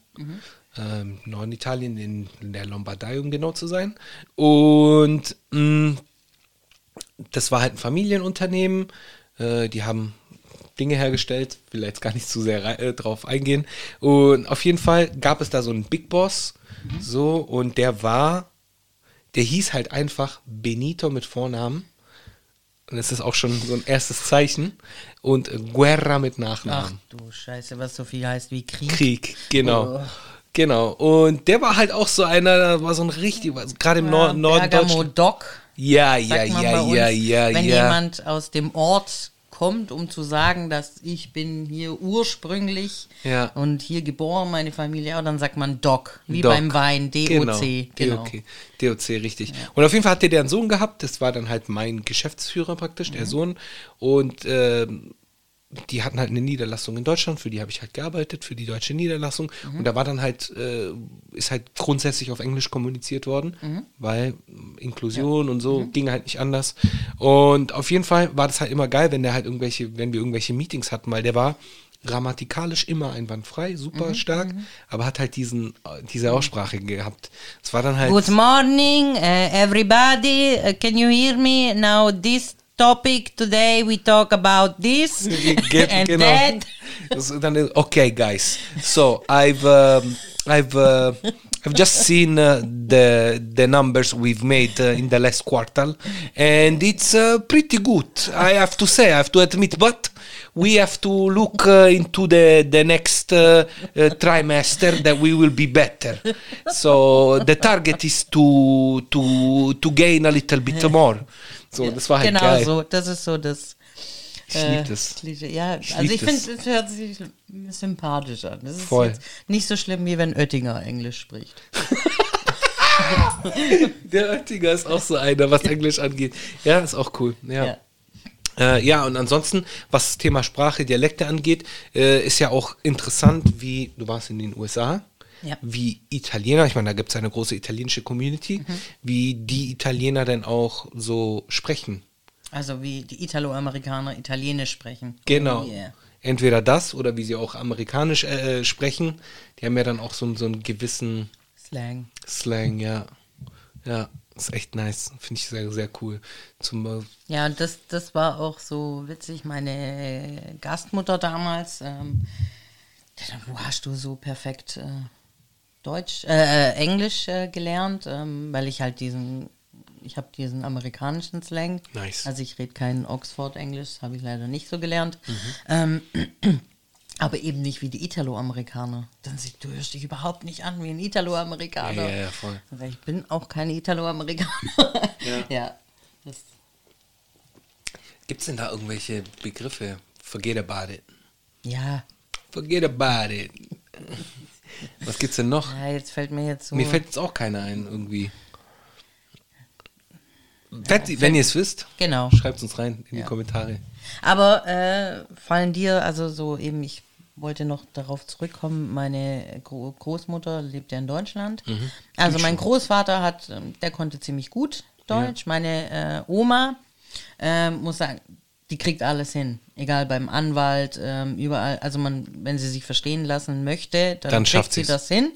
ähm, Norditalien, in, in der Lombardei, um genau zu sein. Und mh, das war halt ein Familienunternehmen, äh, die haben Dinge hergestellt, will jetzt gar nicht zu sehr äh, drauf eingehen. Und auf jeden Fall gab es da so einen Big Boss, so, und der war, der hieß halt einfach Benito mit Vornamen. Und das ist auch schon so ein erstes Zeichen. Und Guerra mit Ach Nachnamen. du Scheiße, was so viel heißt wie Krieg. Krieg, genau. Oh. Genau. Und der war halt auch so einer, da war so ein richtig, gerade im Ja, Norden Bergamo Deutschland. Doc. Ja, ja, ja, ja, ja, wenn ja. jemand aus dem Ort kommt, um zu sagen, dass ich bin hier ursprünglich Ja. und hier geboren, meine Familie, ja, dann sagt man Doc, wie Doc. beim Wein, DOC. Genau. DOC, DOC, richtig. Und auf jeden Fall hatte der einen Sohn gehabt, das war dann halt mein Geschäftsführer praktisch, Mhm. der Sohn. Und ähm, die hatten halt eine Niederlassung in Deutschland, für die habe ich halt gearbeitet, für die deutsche Niederlassung. Mhm. Und da war dann halt, äh, ist halt grundsätzlich auf Englisch kommuniziert worden, Mhm. weil Inklusion und so ging halt nicht anders. Und auf jeden Fall war das halt immer geil, wenn der halt irgendwelche, wenn wir irgendwelche Meetings hatten, weil der war grammatikalisch immer einwandfrei, super Mhm, stark, aber hat halt diesen, diese Aussprache gehabt. Es war dann halt. Good morning, uh, everybody. Uh, can you hear me? Now, this topic today we talk about this Ge- and genau. that. Das ist dann, ist, okay, guys. So I've um, I've uh, I've just seen uh, the the numbers we've made uh, in the last quarter, and it's uh, pretty good. I have to say, I have to admit, but. We have to look uh, into the the next uh, uh, trimester that we will be better. So the target is to to to gain a little bit more. So das war halt genau geil. so, das ist so das. Ich lieb das. Klischee. Ja, Ich also ich finde, es hört sich sympathisch an. Das ist Voll. jetzt nicht so schlimm, wie wenn Oettinger Englisch spricht. Der Oettinger ist auch so einer, was Englisch angeht. Ja, ist auch cool. Ja. Ja. Äh, ja, und ansonsten, was das Thema Sprache, Dialekte angeht, äh, ist ja auch interessant, wie, du warst in den USA, Ja. wie Italiener, ich meine, da gibt es eine große italienische Community, Mhm. wie die Italiener denn auch so sprechen. Also wie die Italo-Amerikaner Italienisch sprechen. Genau. Oh yeah. Entweder das oder wie sie auch amerikanisch äh, sprechen. Die haben ja dann auch so, so einen gewissen Slang. Slang, ja. Ja, ist echt nice. Finde ich sehr, sehr cool. Zum, äh, Ja, und das, das war auch so witzig. Meine Gastmutter damals, ähm, wo hast du so perfekt äh, Deutsch, äh, äh, Englisch äh, gelernt? Ähm, weil ich halt diesen, ich habe diesen amerikanischen Slang. Nice. Also ich rede kein Oxford-Englisch, habe ich leider nicht so gelernt. Mhm. Ähm, aber eben nicht wie die Italo-Amerikaner. Dann sie, du hörst dich überhaupt nicht an wie ein Italo-Amerikaner. Ja, ja, ja, voll. Sag ich, bin auch kein Italo-Amerikaner. Ja. ja. Gibt es denn da irgendwelche Begriffe? Forget about it. ja. Forget about it. Was gibt's denn noch? Ja, jetzt fällt mir jetzt so. Mir fällt jetzt auch keiner ein, irgendwie. Wenn, wenn ihr es wisst, Genau. schreibt uns rein in die Kommentare. Aber äh, fallen dir, also so eben, ich wollte noch darauf zurückkommen, meine Gro Großmutter lebt ja in Deutschland. Mhm. Also mein Großvater hat, ähm, der konnte ziemlich gut Deutsch. Meine äh, Oma, ähm, muss sagen, die kriegt alles hin. Egal beim Anwalt, ähm, überall. Also man, wenn sie sich verstehen lassen möchte, dann, Dann kriegt schafft sie das hin.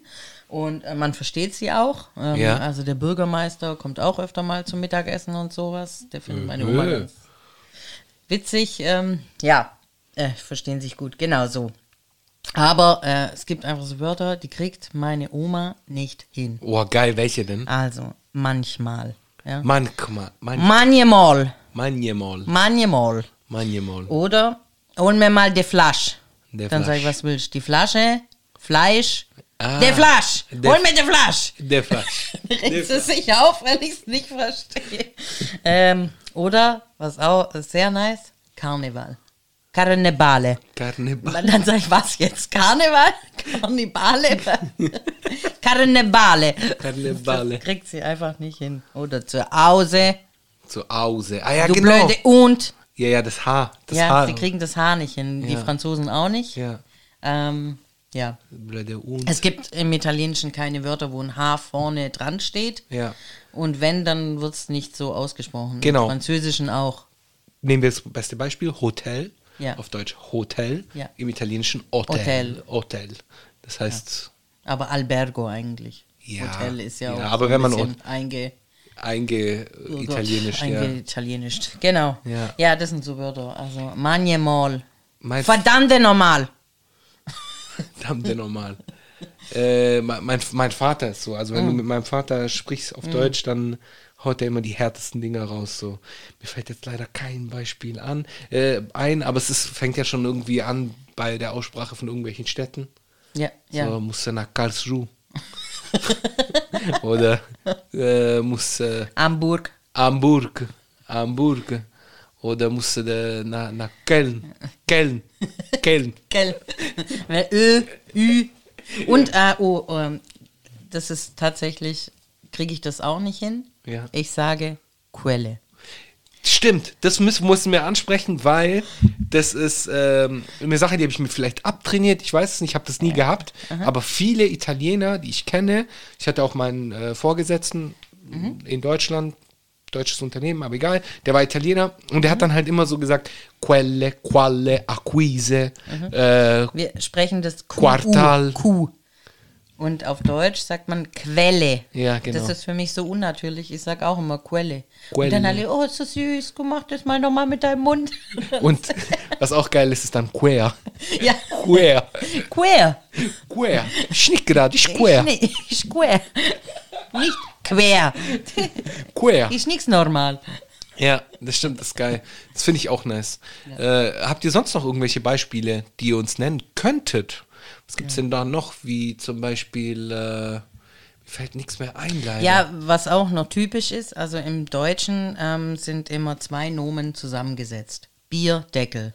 Und äh, man versteht sie auch. Ähm, Ja. Also der Bürgermeister kommt auch öfter mal zum Mittagessen und sowas. Der findet meine Oma Äh. ganz witzig. Ähm, ja, äh, verstehen sich gut. Genau so. Aber äh, es gibt einfach so Wörter, die kriegt meine Oma nicht hin. Oh, geil, welche denn? Also manchmal. Ja. Manchmal, man, Manchmal. Manchmal, Manchmal. manchmal. Oder hol mir mal die Flasche. Der Dann sage ich, Flasch. was willst du? Die Flasche, Fleisch, Ah, der Flasch. der- Hol mir den Flasch. Der Flasch. Regt sie sich auf, wenn ich es nicht verstehe. Ähm, oder, was auch sehr nice, Karneval. Karnevale. Karneval. Dann sage ich, was jetzt? Karneval? Karnevale? Karnevale. Karnevale. Kriegt sie einfach nicht hin. Oder zu Hause. Zu Hause. Ah ja, du genau. blöde und. Ja, ja, das Haar. Das ja, Haar. sie kriegen das Haar nicht hin. Die Ja. Franzosen auch nicht. Ja. Ähm, ja. Blöde und. Es gibt im Italienischen keine Wörter, wo ein H vorne dran steht. Ja. Und wenn, dann wird es nicht so ausgesprochen. Genau. Im Französischen auch. Nehmen wir das beste Beispiel, Hotel. Ja. Auf Deutsch Hotel. Ja. Im Italienischen Hotel. Hotel. Hotel. Das heißt, Aber Albergo eigentlich. Ja, Hotel ist ja, ja, auch aber so wenn ein man einge, einge oh ja. eingeitalienisch. Genau. Ja. ja, das sind so Wörter. Also Magne mal. Mein- Verdammte normal. Verdammte normal. äh, mein, mein, Vater ist so. Also wenn Mm. du mit meinem Vater sprichst auf Deutsch, dann haut er immer die härtesten Dinger raus. So. Mir fällt jetzt leider kein Beispiel an, äh, ein, aber es ist, fängt ja schon irgendwie an bei der Aussprache von irgendwelchen Städten. Ja, ja. So, muss er nach Karlsruhe. Oder äh, muss äh, Hamburg. Hamburg. Hamburg. Oder muss er nach, nach Köln. Köln. Köln. Weil Ö, Ü. Und, äh, oh, ähm, das ist tatsächlich, kriege ich das auch nicht hin. Ja. Ich sage Quelle. Stimmt, das müssen, müssen wir ansprechen, weil das ist ähm, eine Sache, die habe ich mir vielleicht abtrainiert. Ich weiß es nicht, ich habe das nie gehabt. Aber viele Italiener, die ich kenne, ich hatte auch meinen äh, Vorgesetzten in Deutschland, deutsches Unternehmen, aber egal, der war Italiener und der hat dann halt immer so gesagt, quelle, qualle, acquise, äh, Wir sprechen das Q. Quartal. Q. Und auf Deutsch sagt man Quelle. Ja, genau. Das ist für mich so unnatürlich. Ich sage auch immer Quelle. Quelle. Und dann alle, oh, ist das süß, du mach das mal nochmal mit deinem Mund. und was auch geil ist, ist dann queer. ja. Queer. Queer. Queer. Schnick gerade, ich queer. Ich, nee, ich queer. Nicht quer. Queer. Ist nichts normal. Ja, das stimmt, das ist geil. Das finde ich auch nice. Äh, habt ihr sonst noch irgendwelche Beispiele, die ihr uns nennen könntet? Was gibt es denn da noch? Wie zum Beispiel, äh, mir fällt nichts mehr ein, leider. Ja, was auch noch typisch ist, also im Deutschen ähm, sind immer zwei Nomen zusammengesetzt. Bier, Deckel,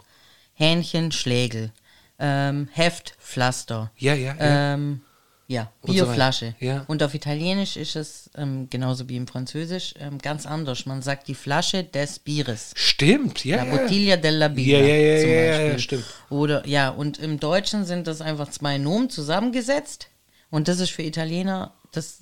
Hähnchen, Schlägel, ähm, Heft, Pflaster. Ja, ja, ja. Ähm, ja, Und so. Bierflasche. Ja. Und auf Italienisch ist es, ähm, genauso wie im Französisch, ähm, ganz anders. Man sagt die Flasche des Bieres. Stimmt, ja. La ja. Bottiglia della Birra. Ja, ja, ja, zum ja, ja, Beispiel. ja, stimmt. Oder, ja, und im Deutschen sind das einfach zwei Nomen zusammengesetzt. Und das ist für Italiener, das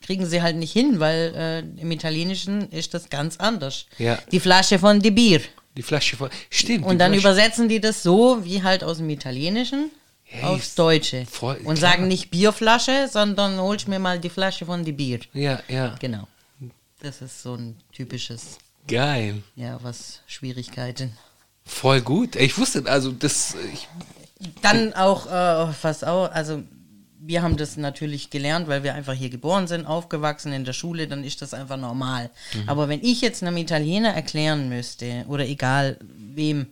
kriegen sie halt nicht hin, weil äh, im Italienischen ist das ganz anders. Ja. Die Flasche von die Bier. Die Flasche voll. Stimmt. Und dann Flasche- übersetzen die das so, wie halt aus dem Italienischen Hey, aufs Deutsche. voll und klar. sagen nicht Bierflasche, sondern holst mir mal die Flasche von die Bier. Ja, ja. Genau. Das ist so ein typisches, Geil. ja, was Schwierigkeiten. Voll gut. Ich wusste, also das, ich, Dann auch, äh, was auch, also wir haben das natürlich gelernt, weil wir einfach hier geboren sind, aufgewachsen in der Schule, dann ist das einfach normal. Aber wenn ich jetzt einem Italiener erklären müsste, oder egal wem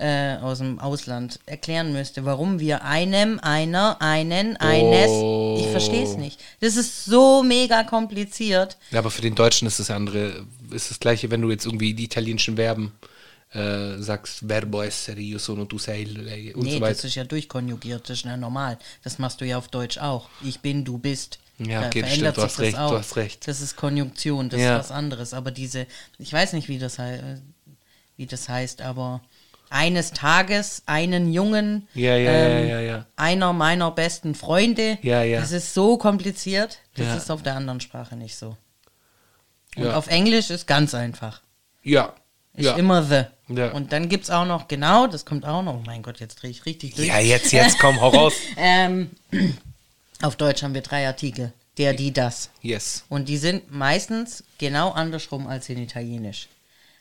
äh, aus dem Ausland erklären müsste, warum wir einem, einer, einen, eines, ich verstehe es nicht. Das ist so mega kompliziert. ja, aber für den Deutschen ist das andere, ist das gleiche, wenn du jetzt irgendwie die italienischen Verben äh, sagst, verbo essere, io sono, tu sei, lei und nee, so das weiter. ist ja durchkonjugiert, das ist ja normal. Das machst du ja auf Deutsch auch. Ich bin, du bist. Ja, okay, das verändert stimmt, du sich hast das recht, auch. du hast recht. Das ist Konjunktion, das Ja. ist was anderes. Aber diese, ich weiß nicht, wie das, wie das heißt, aber eines Tages einen Jungen, Ja, ja, ähm, ja, ja, ja. einer meiner besten Freunde, Ja, ja. das ist so kompliziert, das ist auf der anderen Sprache nicht so. Und auf Englisch ist ganz einfach. Ja. Ist Ja. immer the. Und dann gibt es auch noch, genau, das kommt auch noch, oh mein Gott, jetzt drehe ich richtig durch. ja, jetzt, jetzt, komm, hau raus. Ähm, auf Deutsch haben wir drei Artikel. Der, die, das. Yes. Und die sind meistens genau andersrum als in Italienisch.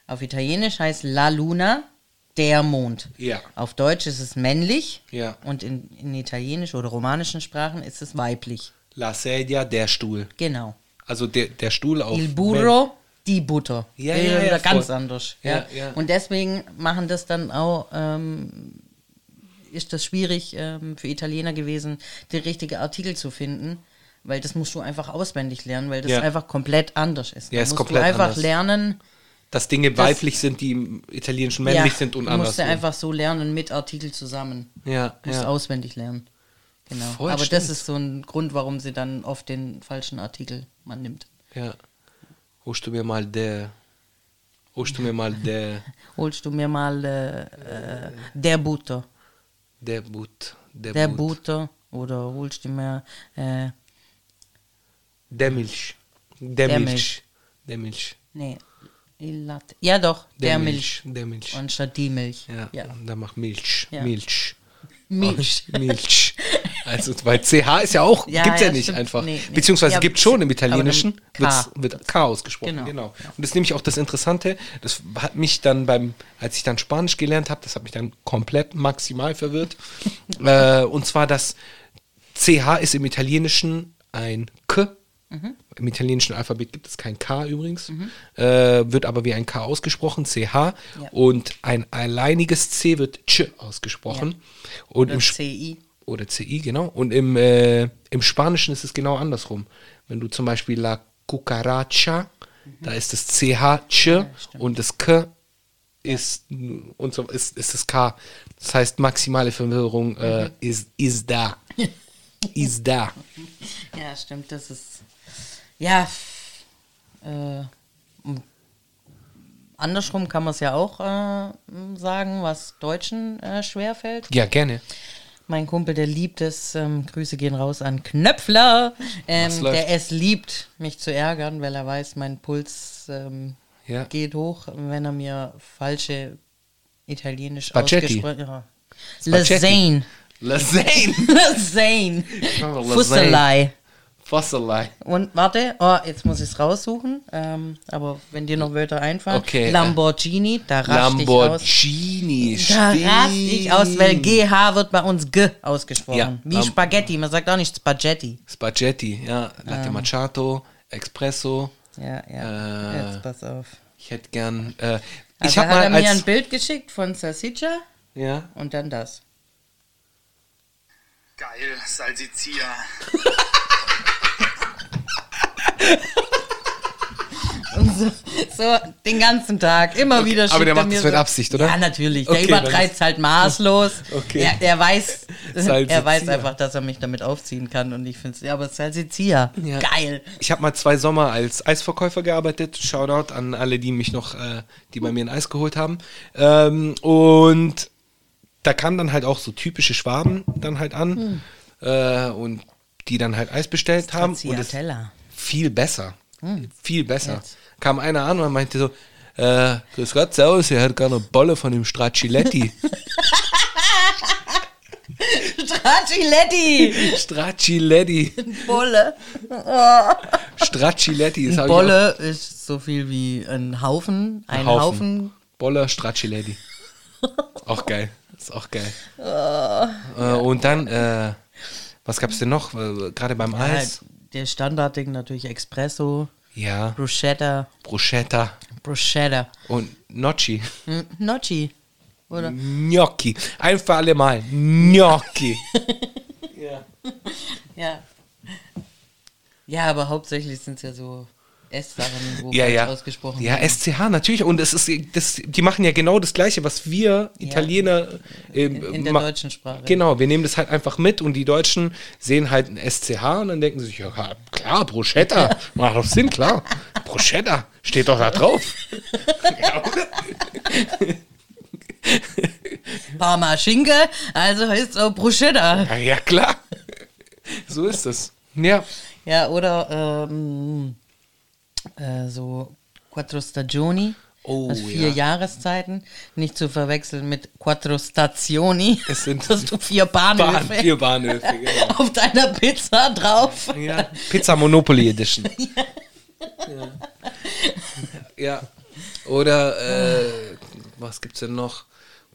Auf Italienisch heißt La Luna der Mond. Ja. Auf Deutsch ist es männlich. Ja. Und in, in italienisch oder romanischen Sprachen ist es weiblich. La sedia, der Stuhl. Genau. Also der, der Stuhl auf. Il burro, die Butter. Ja, ja, ja, ganz voll. anders. Ja, Ja. Und deswegen machen das dann auch ähm, ist das schwierig ähm, für Italiener gewesen, den richtigen Artikel zu finden, weil das musst du einfach auswendig lernen, weil das einfach komplett anders ist. Ja, Da ist musst komplett du einfach anders. lernen. Dass Dinge weiblich sind, die im Italienischen männlich sind und du musst ja einfach so lernen mit Artikel zusammen. Ja, Du musst ja. auswendig lernen. Genau. Voll Aber stimmt. das ist so ein Grund, warum sie dann oft den falschen Artikel man nimmt. Ja. Holst du mir mal der. Holst du mir mal der. Holst du mir mal äh, äh, der Butter. Der But. Der, Der But. Butter. Oder holst du mir äh, Der Milch. Der, Der Milch. Milch. Der Milch. nee, Latte. Ja doch, der, Milch. Der Milch. Anstatt die Milch. Ja, ja. und dann mach Milch. Ja. Milch. Milch. Milch. Also, weil CH ist ja auch, Ja, gibt's ja, ja, nicht stimmt. einfach. Nee, nee. Beziehungsweise Ja, gibt schon im Italienischen, K. wird K ausgesprochen. Genau. Genau. Und das ist nämlich auch das Interessante, das hat mich dann beim, als ich dann Spanisch gelernt habe, das hat mich dann komplett maximal verwirrt. äh, und zwar, dass CH ist im Italienischen ein K. Mhm. Im italienischen Alphabet gibt es kein K übrigens, äh, wird aber wie ein K ausgesprochen, CH. Und ein alleiniges C wird Ch ausgesprochen. Und Oder im Sp- CI. oder CI, genau. Und im, äh, im Spanischen ist es genau andersrum. Wenn du zum Beispiel La Cucaracha, da ist das CH Ch und das K ist, und so, ist, ist das K. Das heißt, maximale Verwirrung äh, ist, ist da. ist da. Ja, stimmt, das ist. Ja. Äh, andersrum kann man es ja auch äh, sagen, was Deutschen äh, schwerfällt. Ja, gerne. Mein Kumpel, der liebt es, ähm, Grüße gehen raus an Knöpfler, ähm, der es liebt, mich zu ärgern, weil er weiß, mein Puls ähm, Ja. geht hoch, wenn er mir falsche italienisch ausgesprochen. Lasagne. Lasagne. Lasagne. Lasagne. Fusselei. Fosselei. Und warte, oh, jetzt muss ich es raussuchen. Ähm, aber wenn dir noch Wörter einfallen. Okay, Lamborghini, da raste ich aus. Lamborghini. Da raste ich aus, weil GH wird bei uns G ausgesprochen. Ja, Wie Lam- Spaghetti, man sagt auch nicht Spaghetti. Spaghetti, ja. Latte Ähm. Macchiato, Espresso. Ja, ja. Äh, Jetzt pass auf. Ich hätte gern. Äh, Also ich habe hat mal er mir ein. Bild geschickt von Salsiccia Ja. und dann das. Geil, Salsiccia. So, so den ganzen Tag, immer wieder aber der er macht das mit so, Absicht, oder? Ja, natürlich. Okay, der übertreibt ist- halt maßlos. Okay. Er, er weiß, er weiß einfach, dass er mich damit aufziehen kann und ich finde es, ja, aber Salsiccia, Ja. geil. Ich habe mal zwei Sommer als Eisverkäufer gearbeitet. Shoutout an alle, die mich noch, äh, die bei mir ein Eis geholt haben. Ähm, und da kamen dann halt auch so typische Schwaben dann halt an äh, und die dann halt Eis bestellt haben. Und es. Viel besser. Viel besser. Jetzt. Kam einer an und meinte so, äh, grüß Gott, servus, ihr hättet gerne eine Bolle von dem Stracciletti. Stracciletti! Stracciletti. Bolle. Stracciletti. Hab ich Bolle ist so viel wie ein Haufen, ein Haufen. Haufen. Bolle Stracciletti. auch geil. Ist auch geil. Oh. Äh, und dann, äh, was gab's denn noch? Äh, Gerade beim Eis? Der Standardding natürlich Espresso, Ja, Bruschetta, Bruschetta Bruschetta. und Gnocchi. Hm, Nocci. Oder? Gnocchi. Ein für alle Mal. Gnocchi. Ja. Ja, aber hauptsächlich sind es ja so S-Sachen, wo ja, ja. ausgesprochen Ja, wird. SCH, natürlich. Und es ist, das, die machen ja genau das Gleiche, was wir Italiener ähm, In- in der deutschen Sprache. Genau, wir nehmen das halt einfach mit und die Deutschen sehen halt ein SCH und dann denken sie sich, ja klar, Bruschetta, macht doch Sinn, klar. Bruschetta, steht doch da drauf. ja? Parma Schinke, also heißt es auch Bruschetta. ja, ja, klar. So ist es. Ja, Ja, oder ähm, äh, so Quattro Stagioni. Oh, also vier ja. Jahreszeiten. Nicht zu verwechseln mit Quattro Stazioni. Es sind dass du vier Bahnhöfe Bahn, vier Bahnhöfe, genau. auf deiner Pizza drauf. Ja, Pizza Monopoly Edition. ja. ja. Oder, äh, was gibt's denn noch?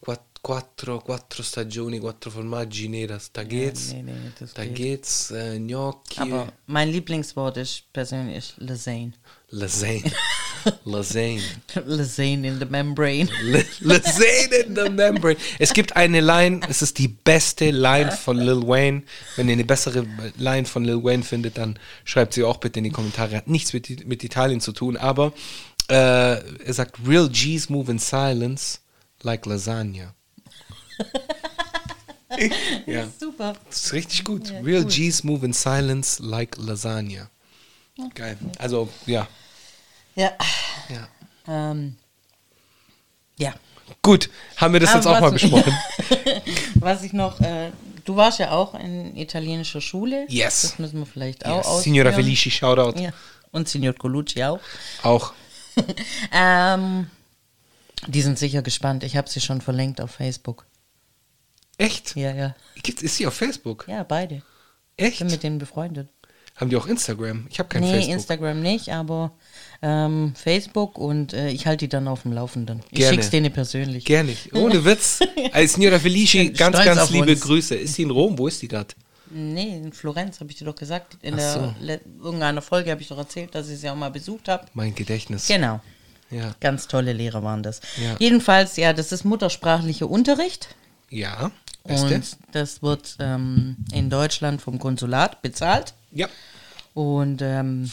Quat- Quattro, quattro stagioni, quattro formaggi neras. Da geht's. nee, nee, das da geht. geht's. Äh, Gnocchi. Aber mein Lieblingswort ist persönlich Lasagne. Lasagne. Lasagne. Lasagne in the membrane. Lasagne in the membrane. Es gibt eine Line, es ist die beste Line von Lil Wayne. Wenn ihr eine bessere Line von Lil Wayne findet, dann schreibt sie auch bitte in die Kommentare. Hat nichts mit, mit Italien zu tun, aber äh, er sagt, Real G's move in silence like lasagna. ja, Super. das ist richtig gut. Real G's move in silence like lasagna. Geil. Also, ja. Ja. ja. Ähm, ja. Gut, haben wir das Aber jetzt auch mal besprochen. Was ich noch, äh, du warst ja auch in italienischer Schule. Yes. Das müssen wir vielleicht auch Yes. ausführen. Signora Felici, Shoutout. Ja. Und Signor Colucci auch. Auch. Ähm, die sind sicher gespannt. Ich habe sie schon verlinkt auf Facebook. Echt? Ja, ja. Ist sie auf Facebook? Ja, beide. Echt? Bin mit denen befreundet. Haben die auch Instagram? Ich habe kein nee, Facebook. Instagram nicht, aber ähm, Facebook und äh, ich halte die dann auf dem Laufenden. Ich Gerne. schick's denen persönlich. Gerne. Ohne Witz. Als Signora Felici, ganz, ganz liebe uns. Grüße. Ist sie in Rom? Wo ist die gerade? Nee, in Florenz habe ich dir doch gesagt. In der so. le- irgendeiner Folge habe ich doch erzählt, dass ich sie auch mal besucht habe. Mein Gedächtnis. Genau. Ja. Ganz tolle Lehrer waren das. Ja. Jedenfalls, ja, das ist muttersprachlicher Unterricht. Ja. Beste. Und das wird ähm, in Deutschland vom Konsulat bezahlt. Ja. Und ähm,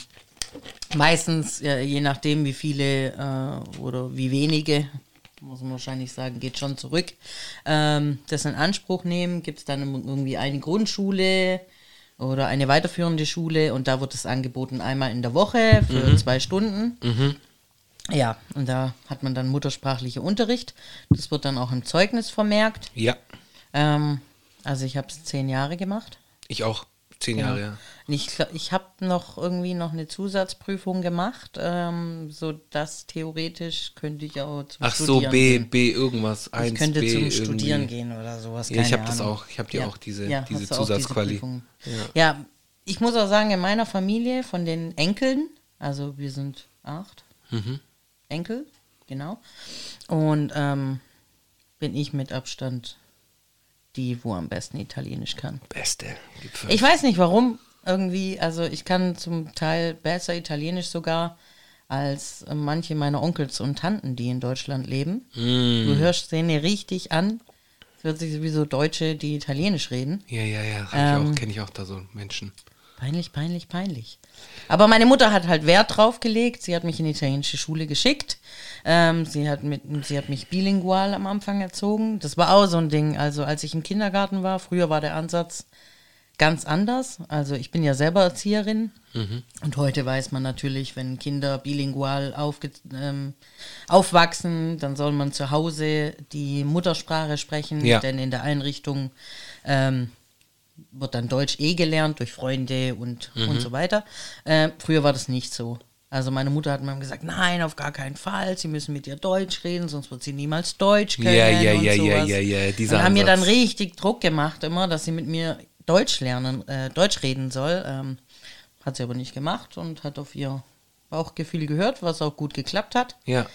meistens, äh, je nachdem, wie viele äh, oder wie wenige, muss man wahrscheinlich sagen, geht schon zurück, ähm, das in Anspruch nehmen, gibt es dann irgendwie eine Grundschule oder eine weiterführende Schule und da wird es angeboten einmal in der Woche für zwei Stunden. Ja, und da hat man dann muttersprachlicher Unterricht. Das wird dann auch im Zeugnis vermerkt. Ja. Ähm, also ich habe es zehn Jahre gemacht. Ich auch. Zehn Genau. Jahre, ja. Ich, ich habe noch irgendwie noch eine Zusatzprüfung gemacht, ähm, so dass theoretisch könnte ich auch zum Ach so, Studieren B, gehen. B irgendwas. Ich 1, könnte B zum irgendwie. Studieren gehen oder sowas. Ja, ich keine hab das auch. Ich hab die auch, diese- diese auch diese Zusatzquali. Prüfung. Ja. ich muss auch sagen, in meiner Familie von den Enkeln, also wir sind acht Mhm. Enkel, genau, und ähm, bin ich mit Abstand die, wo am besten Italienisch kann. Beste. Ich weiß nicht warum. Irgendwie, also ich kann zum Teil besser Italienisch sogar als manche meiner Onkels und Tanten, die in Deutschland leben. Mm. Du hörst denen richtig an. Es hört sich wie so Deutsche, die Italienisch reden. Ja, ja, ja. Ähm, kenne ich auch da so Menschen. Peinlich, peinlich, peinlich. Aber meine Mutter hat halt Wert drauf gelegt. Sie hat mich in die italienische Schule geschickt. Ähm, sie, hat mit, sie hat mich bilingual am Anfang erzogen. Das war auch so ein Ding. Also als ich im Kindergarten war, früher war der Ansatz ganz anders. Also ich bin ja selber Erzieherin. Und heute weiß man natürlich, wenn Kinder bilingual ähm, aufwachsen, dann soll man zu Hause die Muttersprache sprechen. Ja. Denn in der Einrichtung ähm, wird dann Deutsch eh gelernt durch Freunde und, Mhm. und so weiter. Äh, früher war das nicht so. Also meine Mutter hat mir gesagt, nein, auf gar keinen Fall, sie müssen mit ihr Deutsch reden, sonst wird sie niemals Deutsch können. Ja, ja, ja, ja, ja, ja, Und haben mir dann richtig Druck gemacht immer, dass sie mit mir Deutsch lernen, äh, Deutsch reden soll. Ähm, hat sie aber nicht gemacht und hat auf ihr Bauchgefühl gehört, was auch gut geklappt hat. Ja.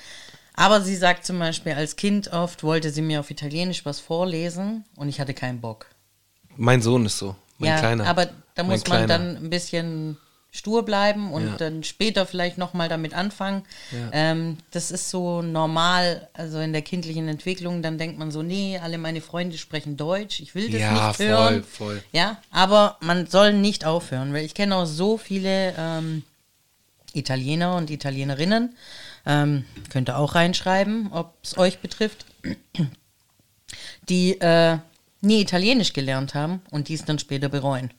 Aber sie sagt zum Beispiel, als Kind oft wollte sie mir auf Italienisch was vorlesen und ich hatte keinen Bock. Mein Sohn ist so. Mein ja, Kleiner. aber da Mein muss man Kleiner. dann ein bisschen stur bleiben und Ja. dann später vielleicht nochmal damit anfangen. Ja. Ähm, das ist so normal, also in der kindlichen Entwicklung, dann denkt man so, nee, alle meine Freunde sprechen Deutsch, ich will das Ja, nicht voll, hören. voll. Ja, aber man soll nicht aufhören, weil ich kenne auch so viele ähm, Italiener und Italienerinnen, ähm, könnt ihr auch reinschreiben, ob es euch betrifft, die äh, nie Italienisch gelernt haben und dies dann später bereuen.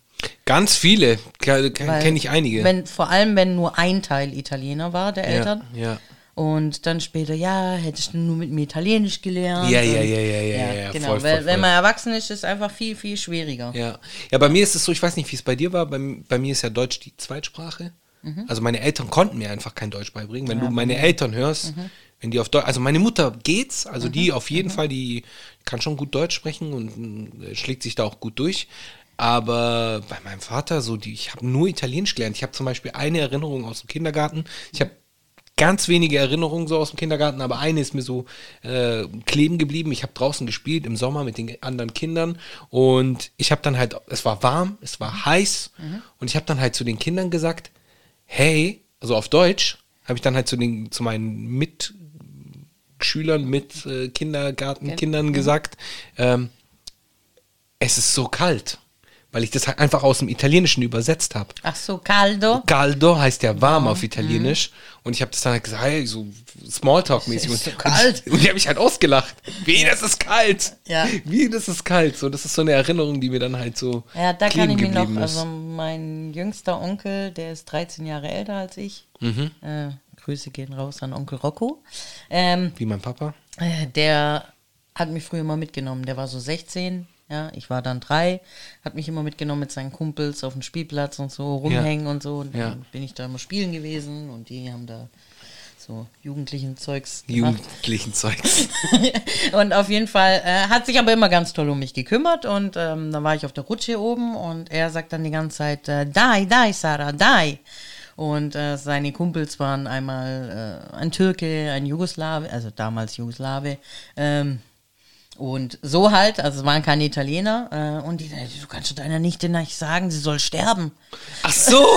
Ganz viele. Kenne ich einige. Wenn, vor allem, wenn nur ein Teil Italiener war, der ja, Eltern. ja. Und dann später, ja, hättest du nur mit mir Italienisch gelernt. Ja, ja, ja, ja, ja, ja, Genau, voll, weil, voll, wenn voll. man erwachsen ist, ist es einfach viel, viel schwieriger. Ja. ja, bei mir ist es so, ich weiß nicht, wie es bei dir war, bei, bei mir ist ja Deutsch die Zweitsprache. Mhm. Also meine Eltern konnten mir einfach kein Deutsch beibringen. Wenn du meine Eltern hörst, Mhm. wenn die auf Deutsch, also meine Mutter geht's, also die auf jeden Fall, die kann schon gut Deutsch sprechen und äh, schlägt sich da auch gut durch. Aber bei meinem Vater, so die, ich habe nur Italienisch gelernt. Ich habe zum Beispiel eine Erinnerung aus dem Kindergarten. Ich habe ganz wenige Erinnerungen so aus dem Kindergarten, aber eine ist mir so äh, kleben geblieben. Ich habe draußen gespielt im Sommer mit den anderen Kindern und ich habe dann halt, es war warm, es war heiß und ich habe dann halt zu den Kindern gesagt, hey, also auf Deutsch, habe ich dann halt zu, den, zu meinen Mitschülern, mit äh, Kindergartenkindern gesagt, ähm, es ist so kalt, weil ich das halt einfach aus dem Italienischen übersetzt habe. Ach so, caldo. Caldo heißt ja warm auf Italienisch. Und ich habe das dann halt gesagt, hey, so Smalltalk-mäßig. Mhm. Ist so kalt. Und, und die haben mich halt ausgelacht. Wie, das ist kalt. Ja. Wie, das ist kalt. So, das ist so eine Erinnerung, die mir dann halt so Ja, da kann ich mich noch, ist. also mein jüngster Onkel, der ist 13 Jahre älter als ich. Mhm. Äh, Grüße gehen raus an Onkel Rocco. Ähm, Wie mein Papa. äh, der hat mich früher immer mitgenommen. Der war so 16, ja, ich war dann drei, hat mich immer mitgenommen mit seinen Kumpels auf dem Spielplatz und so rumhängen und so. Und dann Ja. bin ich da immer spielen gewesen und die haben da so jugendlichen Zeugs gemacht. Jugendlichen Zeugs. Und auf jeden Fall äh, hat sich aber immer ganz toll um mich gekümmert und ähm, dann war ich auf der Rutsche oben und er sagt dann die ganze Zeit, äh, dai, dai, Sarah, dai. Und äh, seine Kumpels waren einmal äh, ein Türke, ein Jugoslawe, also damals Jugoslawe, ähm, und so halt, also es waren keine Italiener. Äh, und die, du kannst doch deiner Nichte nicht sagen, sie soll sterben. Ach so.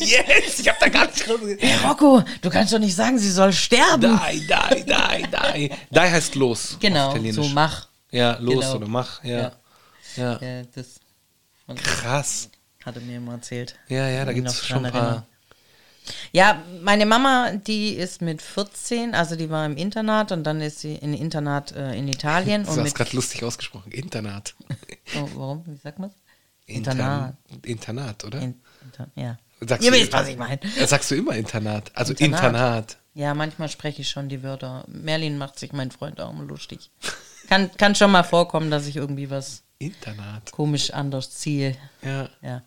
Yes. Ich habe da gar nicht drauf Hey Rocco, du kannst doch nicht sagen, sie soll sterben. Dai, dai, dai, dai. Dai heißt los. Genau, so mach. Ja, los Genau. oder mach. Ja. Ja. Äh, das von- Krass. hat er mir immer erzählt. Ja, ja, da gibt es schon ein paar. Ja, meine Mama, die ist mit 14, also die war im Internat und dann ist sie in Internat äh, in Italien. Du hast gerade lustig ausgesprochen. Internat. oh, warum? Wie sagt man Intern- Internat. Internat, oder? In, Inter, ja. Sagst Ihr du- wisst, was ich meine. Sagst du immer Internat. Also Internat. Internat. Ja, manchmal spreche ich schon die Wörter. Merlin macht sich mein Freund auch immer lustig. Kann, kann schon mal vorkommen, dass ich irgendwie was Internat. komisch anders ziehe. Ja. Ja.